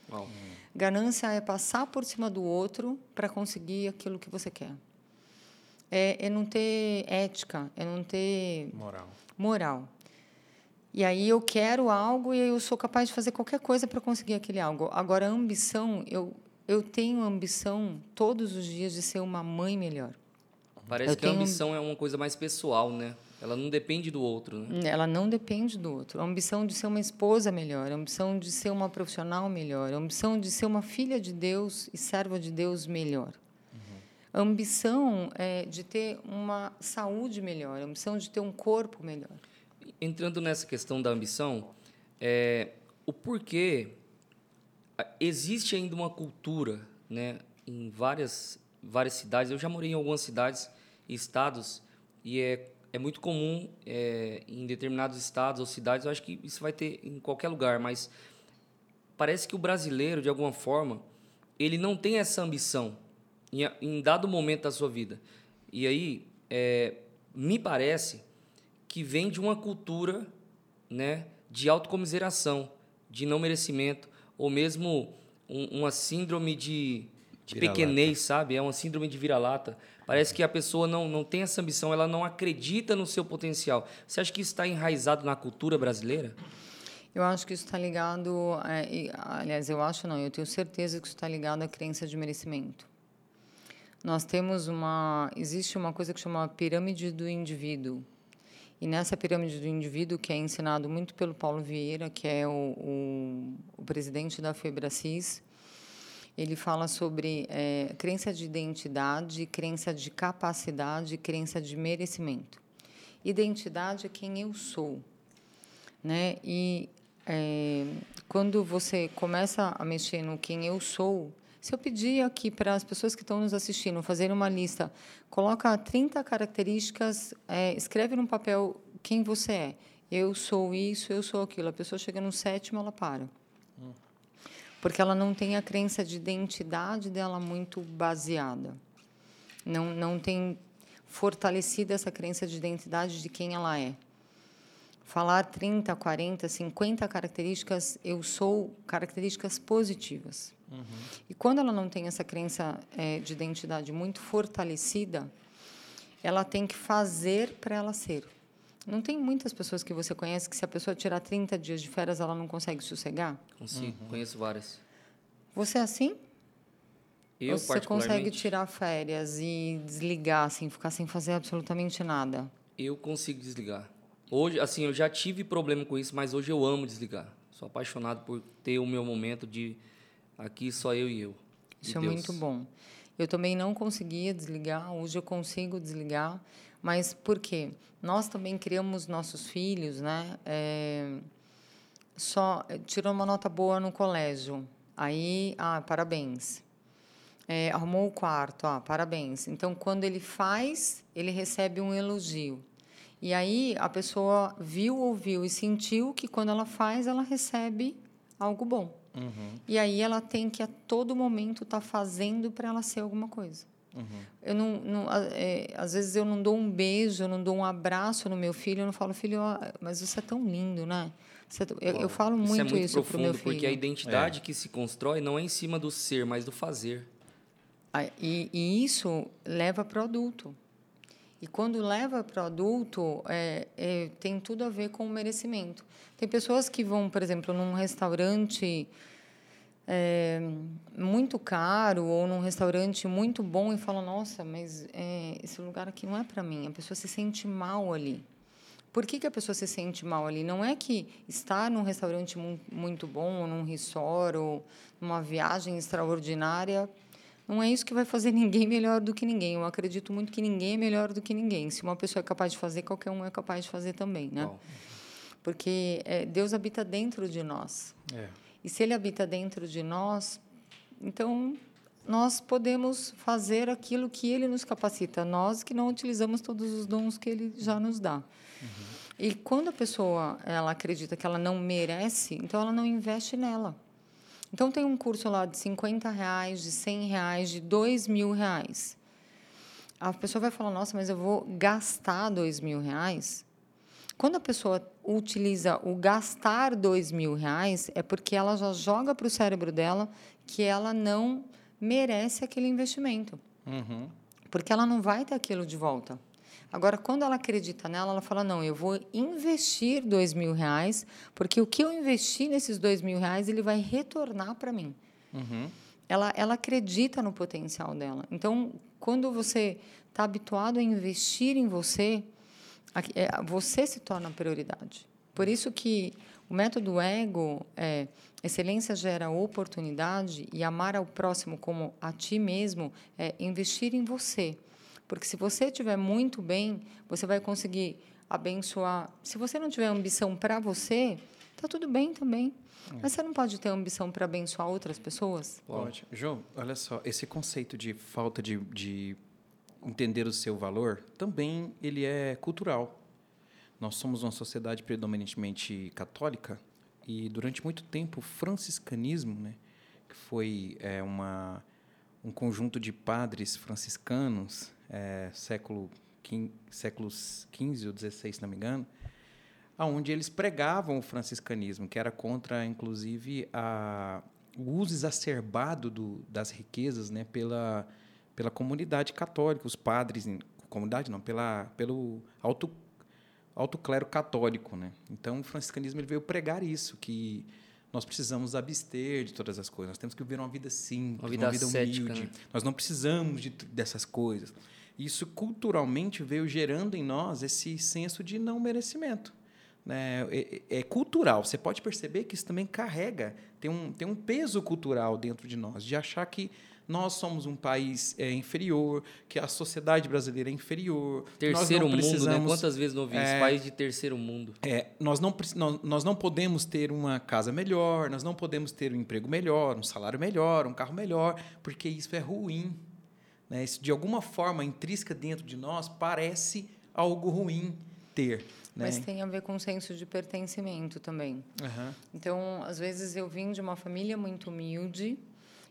Uau. Ganância é passar por cima do outro para conseguir aquilo que você quer. É, é não ter ética, é não ter moral. moral. E aí eu quero algo e eu sou capaz de fazer qualquer coisa para conseguir aquele algo. Agora, a ambição, eu, eu tenho ambição todos os dias de ser uma mãe melhor. Parece eu que a ambição é uma coisa mais pessoal, né? Ela não depende do outro, né? Ela não depende do outro. A ambição de ser uma esposa melhor, a ambição de ser uma profissional melhor, a ambição de ser uma filha de Deus e serva de Deus melhor. Uhum. A ambição é de ter uma saúde melhor, a ambição de ter um corpo melhor entrando nessa questão da ambição, é, o porquê existe ainda uma cultura, né, em várias várias cidades. Eu já morei em algumas cidades e estados e é é muito comum é, em determinados estados ou cidades. Eu acho que isso vai ter em qualquer lugar, mas parece que o brasileiro, de alguma forma, ele não tem essa ambição em, em dado momento da sua vida. E aí, é, me parece que vem de uma cultura né, de autocomiseração, de não merecimento, ou mesmo um, uma síndrome de, de pequenez, sabe? É uma síndrome de vira-lata. Parece que a pessoa não, não tem essa ambição, ela não acredita no seu potencial. Você acha que isso está enraizado na cultura brasileira? Eu acho que isso está ligado. É, aliás, eu acho não, eu tenho certeza que isso está ligado à crença de merecimento. Nós temos uma. Existe uma coisa que chama pirâmide do indivíduo. E nessa pirâmide do indivíduo, que é ensinado muito pelo Paulo Vieira, que é o, o, o presidente da FEBRACIS, ele fala sobre é, crença de identidade, crença de capacidade, crença de merecimento. Identidade é quem eu sou, né? E é, quando você começa a mexer no quem eu sou, se eu pedir aqui para as pessoas que estão nos assistindo fazerem uma lista, coloca 30 características, é, escreve num papel quem você é. Eu sou isso, eu sou aquilo. A pessoa chega no sétimo, ela para. Porque ela não tem a crença de identidade dela muito baseada. Não, não tem fortalecida essa crença de identidade de quem ela é. Falar 30, 40, 50 características, eu sou características positivas. Uhum. E quando ela não tem essa crença é, de identidade muito fortalecida, ela tem que fazer para ela ser. Não tem muitas pessoas que você conhece que se a pessoa tirar 30 dias de férias, ela não consegue sossegar? Consigo, uhum. conheço várias. Você é assim? Eu, você consegue tirar férias e desligar, assim, ficar sem fazer absolutamente nada? Eu consigo desligar. Hoje, assim, eu já tive problema com isso, mas hoje eu amo desligar. Sou apaixonado por ter o meu momento de aqui só eu e eu. Isso é muito bom. Eu também não conseguia desligar, hoje eu consigo desligar, mas por quê? Nós também criamos nossos filhos, né? É, só tirou uma nota boa no colégio, aí, ah, parabéns. É, arrumou o quarto, ah, parabéns. Então, quando ele faz, ele recebe um elogio. E aí a pessoa viu, ouviu e sentiu que quando ela faz, ela recebe algo bom. Uhum. E aí ela tem que a todo momento estar tá fazendo para ela ser alguma coisa. Uhum. Eu não, não é, às vezes eu não dou um beijo, eu não dou um abraço no meu filho, eu não falo, filho, mas você é tão lindo, né? Você, é eu, eu, falo muito isso, é muito isso meu filho. Porque a identidade é. que se constrói não é em cima do ser, mas do fazer. E, e isso leva para o adulto. E quando leva para o adulto, é, é, tem tudo a ver com o merecimento. Tem pessoas que vão, por exemplo, num restaurante é, muito caro ou num restaurante muito bom e falam: Nossa, mas é, esse lugar aqui não é para mim. A pessoa se sente mal ali. Por que, que a pessoa se sente mal ali? Não é que estar num restaurante muito bom, ou num resort, ou numa viagem extraordinária não é isso que vai fazer ninguém melhor do que ninguém. Eu acredito muito que ninguém é melhor do que ninguém. Se uma pessoa é capaz de fazer, qualquer um é capaz de fazer também, né? Bom. Porque é, Deus habita dentro de nós. É. E se Ele habita dentro de nós, então nós podemos fazer aquilo que Ele nos capacita. Nós que não utilizamos todos os dons que Ele já nos dá. Uhum. E quando a pessoa ela acredita que ela não merece, então ela não investe nela. Então, tem um curso lá de 50 reais, de 100 reais, de 2 mil reais. A pessoa vai falar, nossa, mas eu vou gastar 2 mil reais? Quando a pessoa utiliza o gastar 2 mil reais, é porque ela já joga para o cérebro dela que ela não merece aquele investimento. Uhum. Porque ela não vai ter aquilo de volta. Agora, quando ela acredita nela, ela fala: não, eu vou investir dois mil reais, porque o que eu investi nesses dois mil reais ele vai retornar para mim. Uhum. Ela, ela acredita no potencial dela. Então, quando você está habituado a investir em você, você se torna prioridade. Por isso que o método ego é excelência gera oportunidade e amar ao próximo como a ti mesmo é investir em você. Porque se você estiver muito bem, você vai conseguir abençoar. Se você não tiver ambição para você, tá tudo bem também. É. Mas você não pode ter ambição para abençoar outras pessoas? Pode. João, olha só, esse conceito de falta de, de entender o seu valor, também ele é cultural. Nós somos uma sociedade predominantemente católica e durante muito tempo o franciscanismo, né, que foi é, uma um conjunto de padres franciscanos é, século séculos 15 ou 16, se não me engano, aonde eles pregavam o franciscanismo, que era contra, inclusive, a, o uso exacerbado do, das riquezas, né, pela pela comunidade católica, os padres, comunidade não, pela pelo alto alto clero católico, né? Então o franciscanismo ele veio pregar isso que nós precisamos abster de todas as coisas. Nós temos que viver uma vida simples, uma vida, uma vida humilde. Né? Nós não precisamos de, dessas coisas. Isso culturalmente veio gerando em nós esse senso de não merecimento. Né? É, é, é, cultural. Você pode perceber que isso também carrega, tem um, tem um peso cultural dentro de nós, de achar que nós somos um país é, inferior, que a sociedade brasileira é inferior. Terceiro mundo, né? Quantas vezes não ouvi é, isso? País de terceiro mundo. É, nós, não, nós, não podemos ter uma casa melhor, nós não podemos ter um emprego melhor, um salário melhor, um carro melhor, porque isso é ruim. Né? Isso, de alguma forma, intrínseca dentro de nós, parece algo ruim ter. Né? Mas tem a ver com o senso de pertencimento também. Uhum. Então, às vezes, eu vim de uma família muito humilde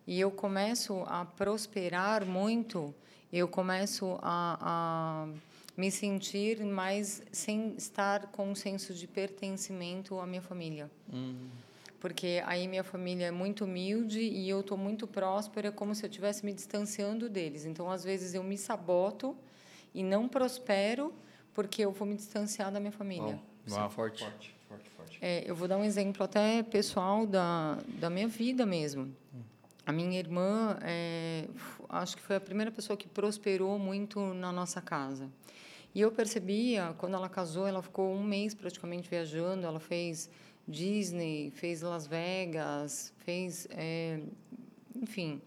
e eu começo a prosperar muito, eu começo a, a me sentir mais sem estar com um senso de pertencimento à minha família. Uhum porque aí minha família é muito humilde e eu estou muito próspera, como se eu estivesse me distanciando deles. Então, às vezes, eu me saboto e não prospero porque eu vou me distanciar da minha família. Uau, forte. forte, forte, forte. É, eu vou dar um exemplo até pessoal da, da minha vida mesmo. Hum. A minha irmã, é, acho que foi a primeira pessoa que prosperou muito na nossa casa. E eu percebia, quando ela casou, ela ficou um mês praticamente viajando, ela fez Disney, fez Las Vegas, fez, é, enfim,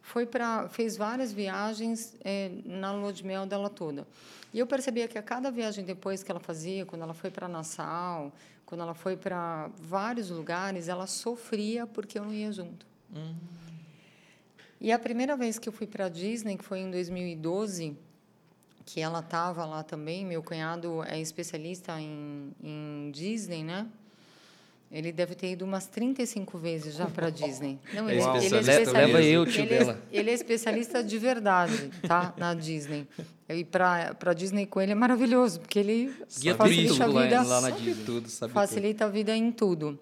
foi para fez várias viagens é, na lua de mel dela toda. E eu percebia que a cada viagem depois que ela fazia, quando ela foi para Nassau, quando ela foi para vários lugares, ela sofria porque eu não ia junto. Uhum. E a primeira vez que eu fui para Disney, que foi em 2012, que ela estava lá também, meu cunhado é especialista em, em Disney, né? Ele deve ter ido umas 35 vezes já para Disney. Não, ele, ele é especialista. Leva eu, tio ele, é, ele é especialista de verdade, tá? Na Disney. E para para Disney com ele é maravilhoso, porque ele Guia facilita a vida, lá, lá na Disney. Tudo, facilita tudo. a vida em tudo.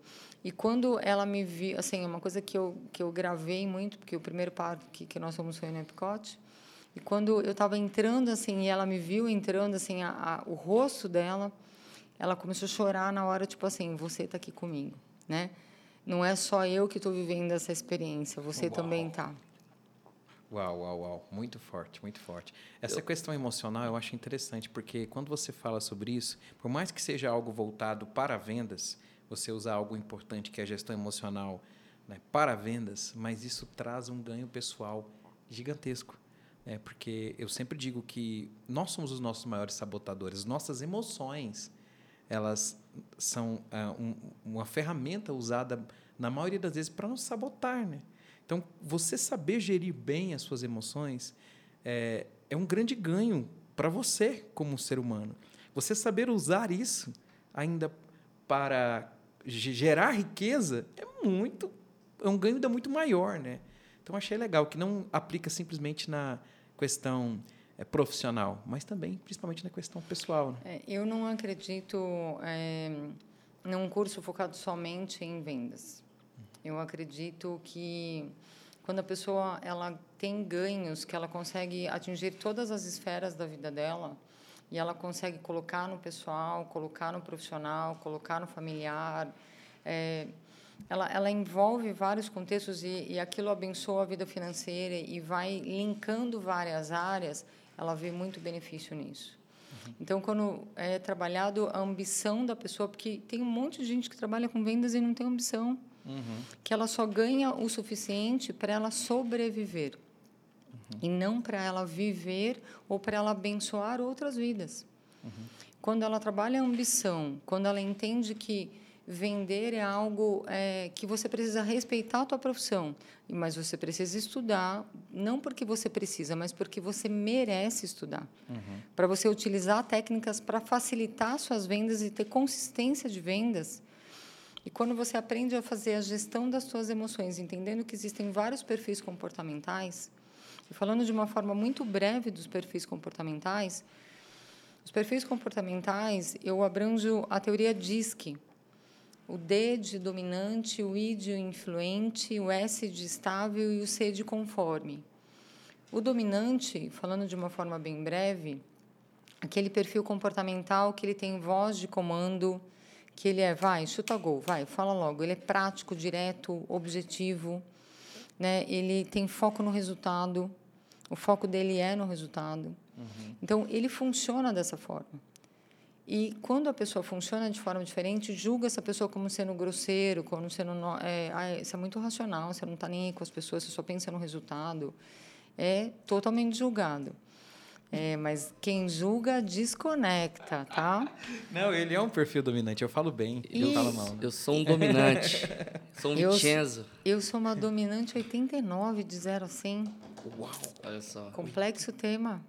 E quando ela me viu, assim, é uma coisa que eu que eu gravei muito, porque o primeiro parque que nós fomos foi no Epcot. E quando eu estava entrando assim, e ela me viu entrando assim, a, a, o rosto dela ela começou a chorar na hora, tipo assim, você está aqui comigo, né? Não é só eu que estou vivendo essa experiência, você uau. também está. Uau, uau, uau. Muito forte, muito forte. Essa eu... questão emocional eu acho interessante, porque quando você fala sobre isso, por mais que seja algo voltado para vendas, você usar algo importante que é a gestão emocional né, para vendas, mas isso traz um ganho pessoal gigantesco. Né? Porque eu sempre digo que nós somos os nossos maiores sabotadores, nossas emoções elas são uh, um, uma ferramenta usada na maioria das vezes para nos sabotar, né? Então, você saber gerir bem as suas emoções é, é um grande ganho para você como ser humano. Você saber usar isso ainda para gerar riqueza é muito é um ganho ainda muito maior, né? Então achei legal que não aplica simplesmente na questão é, profissional, mas também, principalmente, na questão pessoal. Né? É, eu não acredito é, num curso focado somente em vendas. Eu acredito que quando a pessoa ela tem ganhos, que ela consegue atingir todas as esferas da vida dela, e ela consegue colocar no pessoal, colocar no profissional, colocar no familiar, é, ela, ela envolve vários contextos e, e aquilo abençoa a vida financeira e vai linkando várias áreas ela vê muito benefício nisso. Uhum. Então, quando é trabalhado a ambição da pessoa, porque tem um monte de gente que trabalha com vendas e não tem ambição, uhum. que ela só ganha o suficiente para ela sobreviver uhum. e não para ela viver ou para ela abençoar outras vidas. Uhum. Quando ela trabalha a ambição, quando ela entende que vender é algo é, que você precisa respeitar a tua profissão, mas você precisa estudar, não porque você precisa, mas porque você merece estudar. Uhum. Para você utilizar técnicas para facilitar suas vendas e ter consistência de vendas. E quando você aprende a fazer a gestão das suas emoções, entendendo que existem vários perfis comportamentais, e falando de uma forma muito breve dos perfis comportamentais, os perfis comportamentais, eu abranjo a teoria DISC, o D de dominante, o I de influente, o S de estável e o C de conforme. O dominante, falando de uma forma bem breve, aquele perfil comportamental que ele tem voz de comando, que ele é, vai, chuta gol, vai, fala logo. Ele é prático, direto, objetivo, né? Ele tem foco no resultado. O foco dele é no resultado. Uhum. Então ele funciona dessa forma. E quando a pessoa funciona de forma diferente, julga essa pessoa como sendo grosseiro, como sendo. É, ah, isso é muito racional, você não está nem aí com as pessoas, você só pensa no resultado. É totalmente julgado. É, mas quem julga desconecta, tá? Não, ele é um perfil dominante, eu falo bem, e... eu falo mal. Né? Eu sou um dominante, sou um Vincenzo. Eu sou uma dominante 89, de 0 a 100. Uau! Olha só. Complexo tema.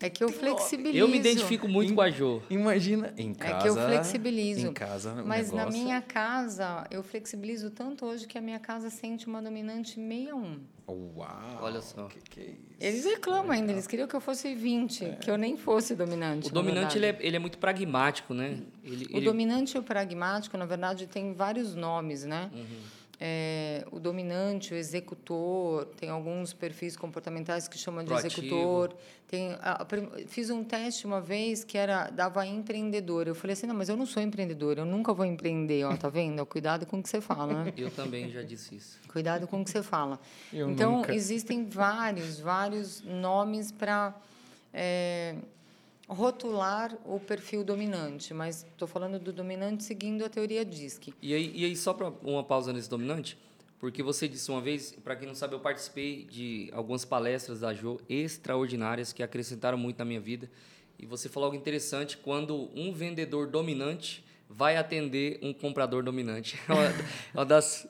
É que eu flexibilizo. Eu me identifico muito em, com a Jo. Imagina, em casa. É que eu flexibilizo. Em casa, Mas negócio... na minha casa, eu flexibilizo tanto hoje que a minha casa sente uma dominante 61. Uau! Olha só. Que, que é isso? Eles reclamam ainda, eles queriam que eu fosse 20, é. que eu nem fosse dominante. O dominante ele é, ele é, muito pragmático, né? Ele, o ele... dominante e o pragmático, na verdade, tem vários nomes, né? Uhum é, o dominante, o executor, tem alguns perfis comportamentais que chamam de Proativo. executor. Tem, a, a, fiz um teste uma vez que era dava empreendedor. Eu falei assim, não, mas eu não sou empreendedor, eu nunca vou empreender, ó, tá vendo? Cuidado com o que você fala, né? Eu também já disse isso. Cuidado com o que você fala. Eu então nunca. existem vários, vários nomes para é, rotular o perfil dominante, mas estou falando do dominante seguindo a teoria DISC. E aí, e aí só para uma pausa nesse dominante, porque você disse uma vez, para quem não sabe, eu participei de algumas palestras da Jo extraordinárias que acrescentaram muito na minha vida. E você falou algo interessante quando um vendedor dominante vai atender um comprador dominante. É uma, uma das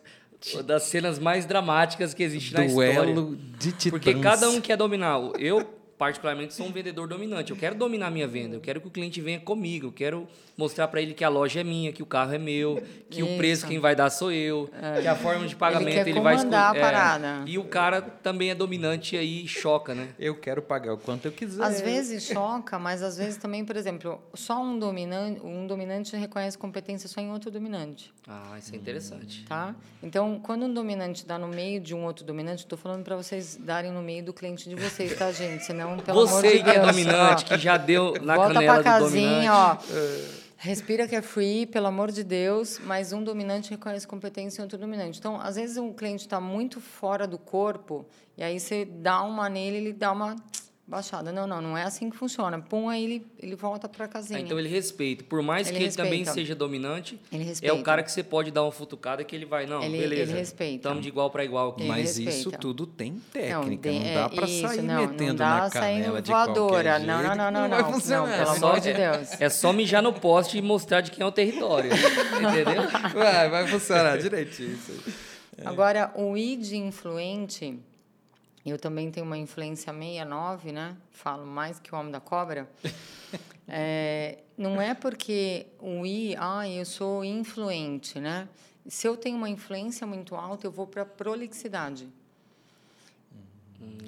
uma das cenas mais dramáticas que existe Duelo na história. de titãs. Porque cada um quer dominar. Eu particularmente sou um vendedor dominante. Eu quero dominar a minha venda. Eu quero que o cliente venha comigo. Eu quero mostrar para ele que a loja é minha, que o carro é meu, que Isso. o preço quem vai dar sou eu, que a forma de pagamento quer ele, vai escolher. a parada. E o cara também é dominante e aí choca, né? Eu quero pagar o quanto eu quiser. Às vezes choca, mas às vezes também, por exemplo, só um dominante, um dominante reconhece competência só em outro dominante, Ah, isso é interessante. tá? Então, quando um dominante dá no meio de um outro dominante, estou falando para vocês darem no meio do cliente de vocês, tá, gente? Senão, pelo amor Você de que é Deus, dominante, ó, que já deu na volta canela pra do dominante. casinha, ó. Respira que é free, pelo amor de Deus, mas um dominante reconhece competência em outro dominante. Então, às vezes um cliente está muito fora do corpo, e aí você dá uma nele, ele dá uma baixada. Não, não, não é assim que funciona. Pum, aí ele, ele volta para a casinha. Ah, então ele respeita. Por mais Ele que ele também respeita. seja dominante, Ele é respeita. o cara que você pode dar uma futucada que ele vai, não, Ele- beleza. ele respeita. Estamos de igual para igual aqui. Ele Mas respeita. isso tudo tem técnica. Não, tem- dá é, pra isso, sair não, metendo não dá na canela de voadora. Não, jeito, não, não, não, vai não. funcionar. Não, pelo É só- amor de Deus. É só mijar no poste e mostrar de quem é o território. entendeu? Vai, vai funcionar direitinho isso aí. Agora, o id influente, eu também tenho uma influência 69, né? Falo mais que o homem da cobra. É, não é porque o i, ah, eu sou influente, né? Se eu tenho uma influência muito alta, eu vou para prolixidade.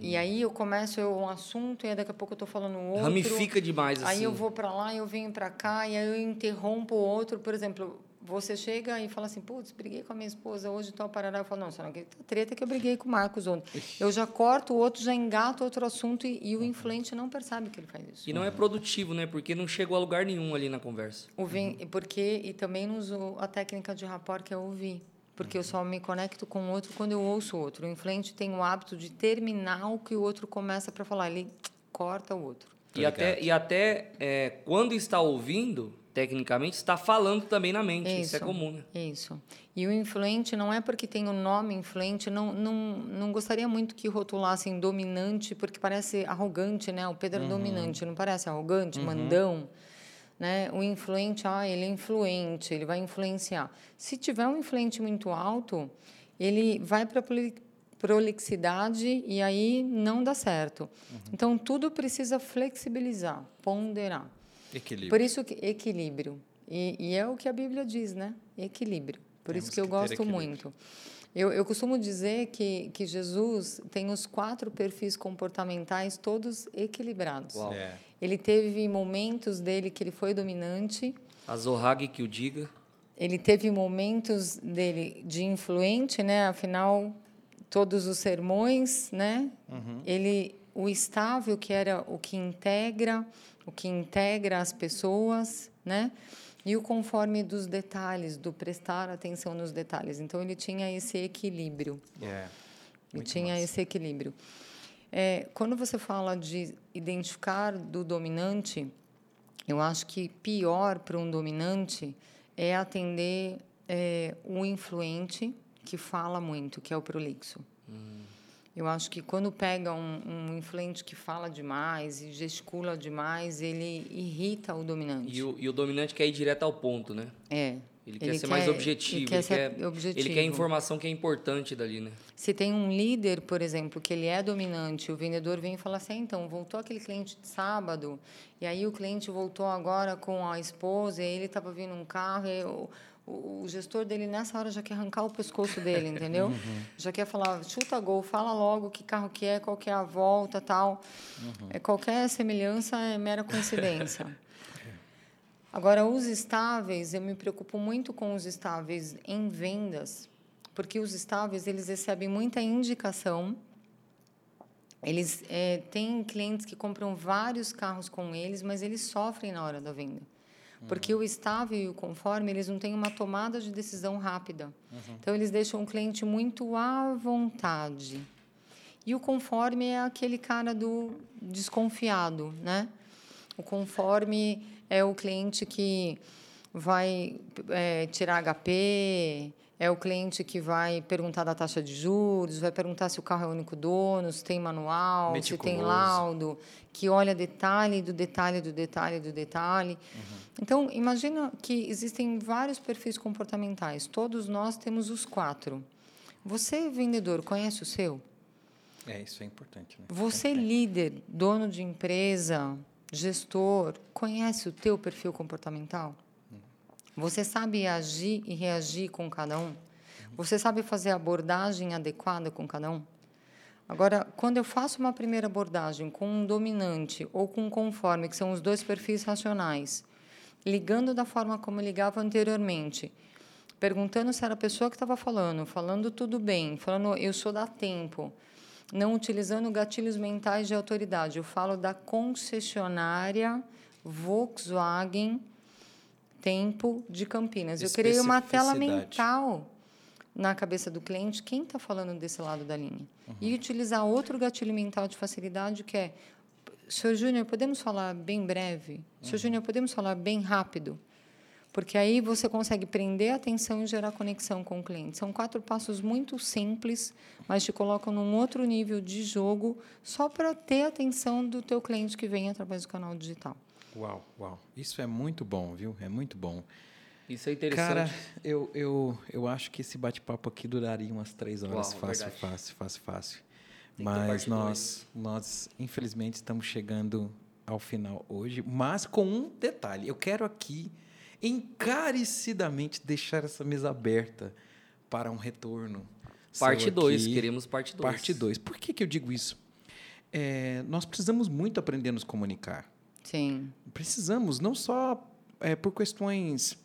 E aí eu começo eu, um assunto e aí daqui a pouco eu estou falando outro. Ramifica demais assim. Aí eu vou para lá, eu venho para cá, e aí eu interrompo o outro. Por exemplo, você chega e fala assim, putz, briguei com a minha esposa hoje, tal, parará. Eu falo, não, senhora, que treta que eu briguei com o Marcos ontem. Eu já corto o outro, já engato outro assunto e, e o influente não percebe que ele faz isso. E não é produtivo, né? Porque não chegou a lugar nenhum ali na conversa. O vem, porque, e também não uso a técnica de rapport, que é ouvir. Porque eu só me conecto com o outro quando eu ouço o outro. O influente tem o hábito de terminar o que o outro começa para falar. Ele corta o outro. E até, e até é, quando está ouvindo, tecnicamente, está falando também na mente. Isso, é comum, né? Isso. E o influente não é porque tem o nome influente, não, não, não gostaria muito que rotulassem dominante, porque parece arrogante, né? O Pedro é dominante, não parece arrogante, mandão. Né? O influente, ah, ele é influente, ele vai influenciar. Se tiver um influente muito alto, ele vai para prolixidade e aí não dá certo. Então, tudo precisa flexibilizar, ponderar. Equilíbrio. Por isso que equilíbrio. E, e é o que a Bíblia diz, né? Equilíbrio. Por Temos isso que eu que gosto equilíbrio. muito. Eu, eu costumo dizer que, que Jesus tem os quatro perfis comportamentais todos equilibrados. Uau. É. Ele teve momentos dele que ele foi dominante, A Zohag que o diga. ele teve momentos dele de influente, né? Afinal, todos os sermões, né? Ele, o estável que era o que integra, o que integra as pessoas, né? E o conforme dos detalhes, do prestar atenção nos detalhes. Então ele tinha esse equilíbrio. É. Ele tinha massa. esse equilíbrio. É, quando você fala de identificar do dominante, eu acho que pior para um dominante é atender é, o influente que fala muito, que é o prolixo. Eu acho que quando pega um, um influente que fala demais e gesticula demais, ele irrita o dominante. E o, e o dominante quer ir direto ao ponto, né? É. Ele, quer ser mais objetivo. Ele quer ser ele objetivo. quer a informação que é importante dali, né? Se tem um líder, por exemplo, que ele é dominante, o vendedor vem e fala assim, "Ah, então, voltou aquele cliente de sábado, e aí o cliente voltou agora com a esposa, e ele estava vindo um carro, e o, o, o gestor dele nessa hora já quer arrancar o pescoço dele, entendeu? Já quer falar, chuta gol, fala logo que carro que é, qual que é a volta, tal. É, qualquer semelhança é mera coincidência. Agora, os estáveis, eu me preocupo muito com os estáveis em vendas, porque os estáveis eles recebem muita indicação. Eles eh, têm clientes que compram vários carros com eles, mas eles sofrem na hora da venda. Porque o estável e o conforme, eles não têm uma tomada de decisão rápida. Então, eles deixam o cliente muito à vontade. E o conforme é aquele cara do desconfiado, né? O conforme é o cliente que vai é, tirar HP, é o cliente que vai perguntar da taxa de juros, vai perguntar se o carro é único dono, se tem manual, se tem laudo, que olha detalhe do detalhe do detalhe do detalhe. Uhum. Então, imagina que existem vários perfis comportamentais. Todos nós temos os quatro. Você, vendedor, conhece o seu? É, isso é importante. Né? Você, é. líder, dono de empresa, gestor, conhece o teu perfil comportamental? Você sabe agir e reagir com cada um? Você sabe fazer a abordagem adequada com cada um? Agora, quando eu faço uma primeira abordagem com um dominante ou com um conforme, que são os dois perfis racionais, ligando da forma como ligava anteriormente, perguntando se era a pessoa que estava falando, falando tudo bem, falando eu sou da tempo, não utilizando gatilhos mentais de autoridade. Eu falo da concessionária Volkswagen Tempo de Campinas. Eu criei uma tela mental na cabeça do cliente quem está falando desse lado da linha. Uhum. E utilizar outro gatilho mental de facilidade que é Senhor Júnior, podemos falar bem breve? Uhum. Senhor Júnior, podemos falar bem rápido? Porque aí você consegue prender a atenção e gerar conexão com o cliente. São quatro passos muito simples, mas te colocam num outro nível de jogo só para ter a atenção do teu cliente que vem através do canal digital. Uau, uau. Isso é muito bom, viu? É muito bom. Isso é interessante. Cara, eu, eu, eu acho que esse bate-papo aqui duraria umas três horas. Uau, fácil, verdade. fácil, fácil, fácil. Mas nós, nós, infelizmente, estamos chegando ao final hoje. Mas com um detalhe. Eu quero aqui encarecidamente deixar essa mesa aberta para um retorno. Parte 2, queremos parte 2. Parte 2. Por que, que eu digo isso? É, nós precisamos muito aprender a nos comunicar. Sim. Precisamos, não só é, por questões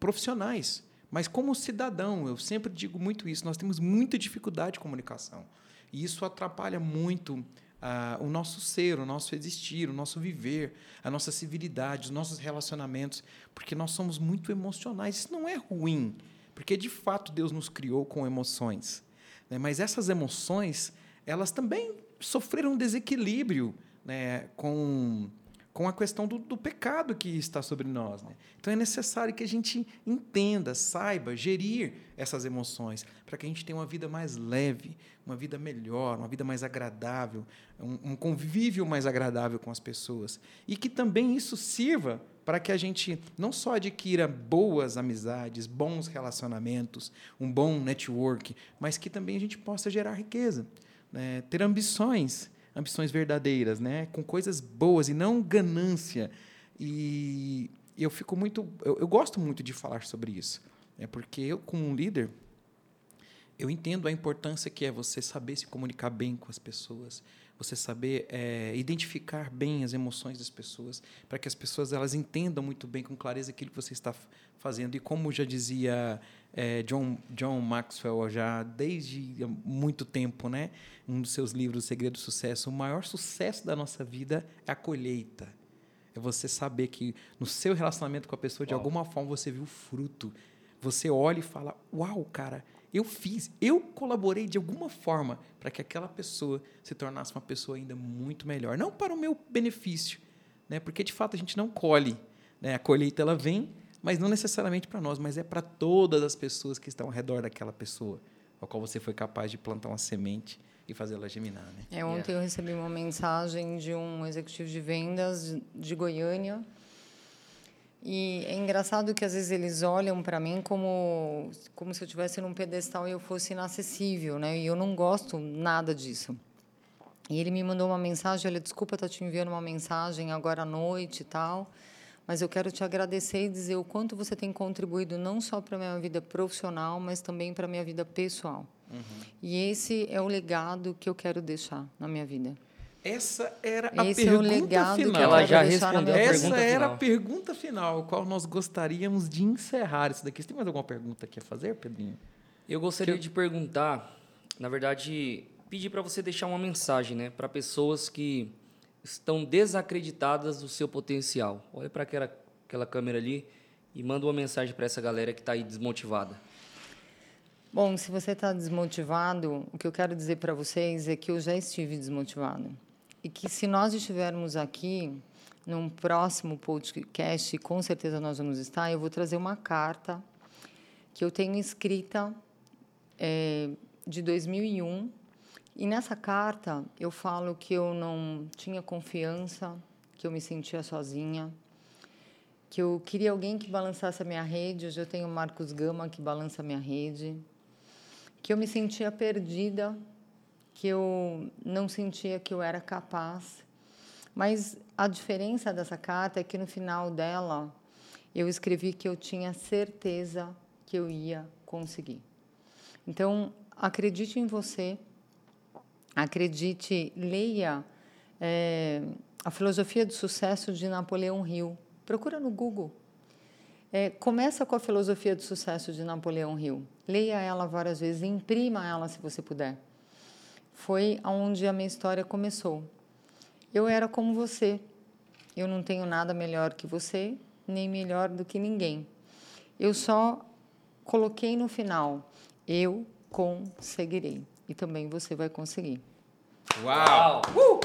profissionais, mas como cidadão. Eu sempre digo muito isso. Nós temos muita dificuldade de comunicação. E isso atrapalha muito ah, o nosso ser, o nosso existir, o nosso viver, a nossa civilidade, os nossos relacionamentos, porque nós somos muito emocionais. Isso não é ruim, porque de fato Deus nos criou com emoções. Né? Mas essas emoções, elas também sofreram um desequilíbrio né? com com a questão do, do pecado que está sobre nós. Né? Então é necessário que a gente entenda, saiba gerir essas emoções, para que a gente tenha uma vida mais leve, uma vida melhor, uma vida mais agradável, um, um convívio mais agradável com as pessoas. E que também isso sirva para que a gente não só adquira boas amizades, bons relacionamentos, um bom network, mas que também a gente possa gerar riqueza, né? ter ambições ambições verdadeiras, né? Com coisas boas e não ganância. E eu fico muito, eu, eu gosto muito de falar sobre isso, é porque eu como um líder eu entendo a importância que é você saber se comunicar bem com as pessoas, você saber é, identificar bem as emoções das pessoas, para que as pessoas elas entendam muito bem, com clareza, aquilo que você está fazendo. E como já dizia é, John, John Maxwell, já desde muito tempo, né? um dos seus livros, O Segredo do Sucesso, o maior sucesso da nossa vida é a colheita. É você saber que no seu relacionamento com a pessoa, de Uau. alguma forma, você viu o fruto. Você olha e fala: Uau, cara, eu fiz, eu colaborei de alguma forma para que aquela pessoa se tornasse uma pessoa ainda muito melhor. Não para o meu benefício, né? porque de fato a gente não colhe. Né? A colheita ela vem, mas não necessariamente para nós, mas é para todas as pessoas que estão ao redor daquela pessoa, ao qual você foi capaz de plantar uma semente e fazê-la germinar. Né? É, ontem yeah. eu recebi uma mensagem de um executivo de vendas de Goiânia e é engraçado que às vezes eles olham para mim como como se eu estivesse num pedestal e eu fosse inacessível, né? E eu não gosto nada disso. E ele me mandou uma mensagem, olha, desculpa estar te enviando uma mensagem agora à noite e tal, mas eu quero te agradecer e dizer o quanto você tem contribuído não só para a minha vida profissional, mas também para a minha vida pessoal. Uhum. E esse é o legado que eu quero deixar na minha vida. Essa era a Esse pergunta é o legado final. Que ela já respondeu. Essa era final. a pergunta final, qual nós gostaríamos de encerrar isso daqui. Você tem mais alguma pergunta que a fazer, Pedrinho? Eu gostaria de perguntar, na verdade, pedir para você deixar uma mensagem, né, para pessoas que estão desacreditadas do seu potencial. Olha para aquela aquela câmera ali e manda uma mensagem para essa galera que está aí desmotivada. Bom, se você está desmotivado, o que eu quero dizer para vocês é que eu já estive desmotivado e que se nós estivermos aqui num próximo podcast, com certeza nós vamos estar, eu vou trazer uma carta que eu tenho escrita é, de 2001. E nessa carta eu falo que eu não tinha confiança, que eu me sentia sozinha, que eu queria alguém que balançasse a minha rede. Hoje eu tenho o Marcos Gama que balança a minha rede. Que eu me sentia perdida, que eu não sentia que eu era capaz. Mas a diferença dessa carta é que no final dela eu escrevi que eu tinha certeza que eu ia conseguir. Então, acredite em você, acredite, leia é, a filosofia do sucesso de Napoleão Hill. Procura no Google. É, começa com a filosofia do sucesso de Napoleão Hill. Leia ela várias vezes, imprima ela se você puder. Foi onde a minha história começou. Eu era como você. Eu não tenho nada melhor que você, nem melhor do que ninguém. Eu só coloquei no final: eu conseguirei. E também você vai conseguir. Uau! Uau! Uh!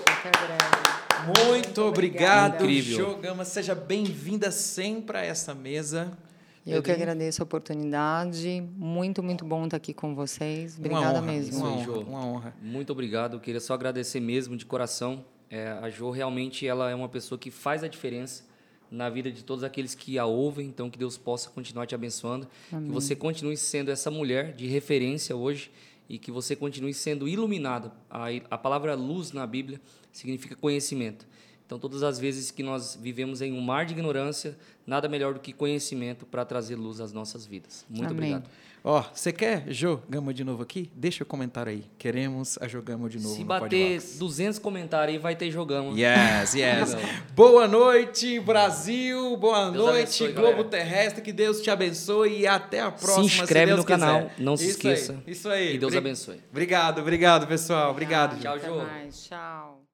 Muito, Muito obrigado, Incrível. Jogama. Seja bem-vinda sempre a essa mesa. Eu que agradeço a oportunidade. Muito, muito bom estar aqui com vocês. Obrigada uma honra, mesmo. Uma honra, Jô. uma honra. Muito obrigado. Eu queria só agradecer mesmo de coração. É, a Jo realmente ela é uma pessoa que faz a diferença na vida de todos aqueles que a ouvem. Então que Deus possa continuar te abençoando, que você continue sendo essa mulher de referência hoje e que você continue sendo iluminada. A, a palavra luz na Bíblia significa conhecimento. Então, todas as vezes que nós vivemos em um mar de ignorância, nada melhor do que conhecimento para trazer luz às nossas vidas. Muito Amém. obrigado. Ó, você quer Jô Gama de novo aqui? Deixa o comentário aí. Queremos a Jô Gama de novo Se no bater Podbox. 200 comentários aí, vai ter jogão. Yes, yes. Não. Boa noite, Brasil. Boa Deus noite, abençoe, Globo galera. Terrestre. Que Deus te abençoe e até a próxima. inscreve Deus no canal, quiser. não se Isso esqueça. Aí, isso aí. E Deus Bri- abençoe. Obrigado, obrigado, pessoal. Obrigado. Tchau, Até Jô. mais. Tchau.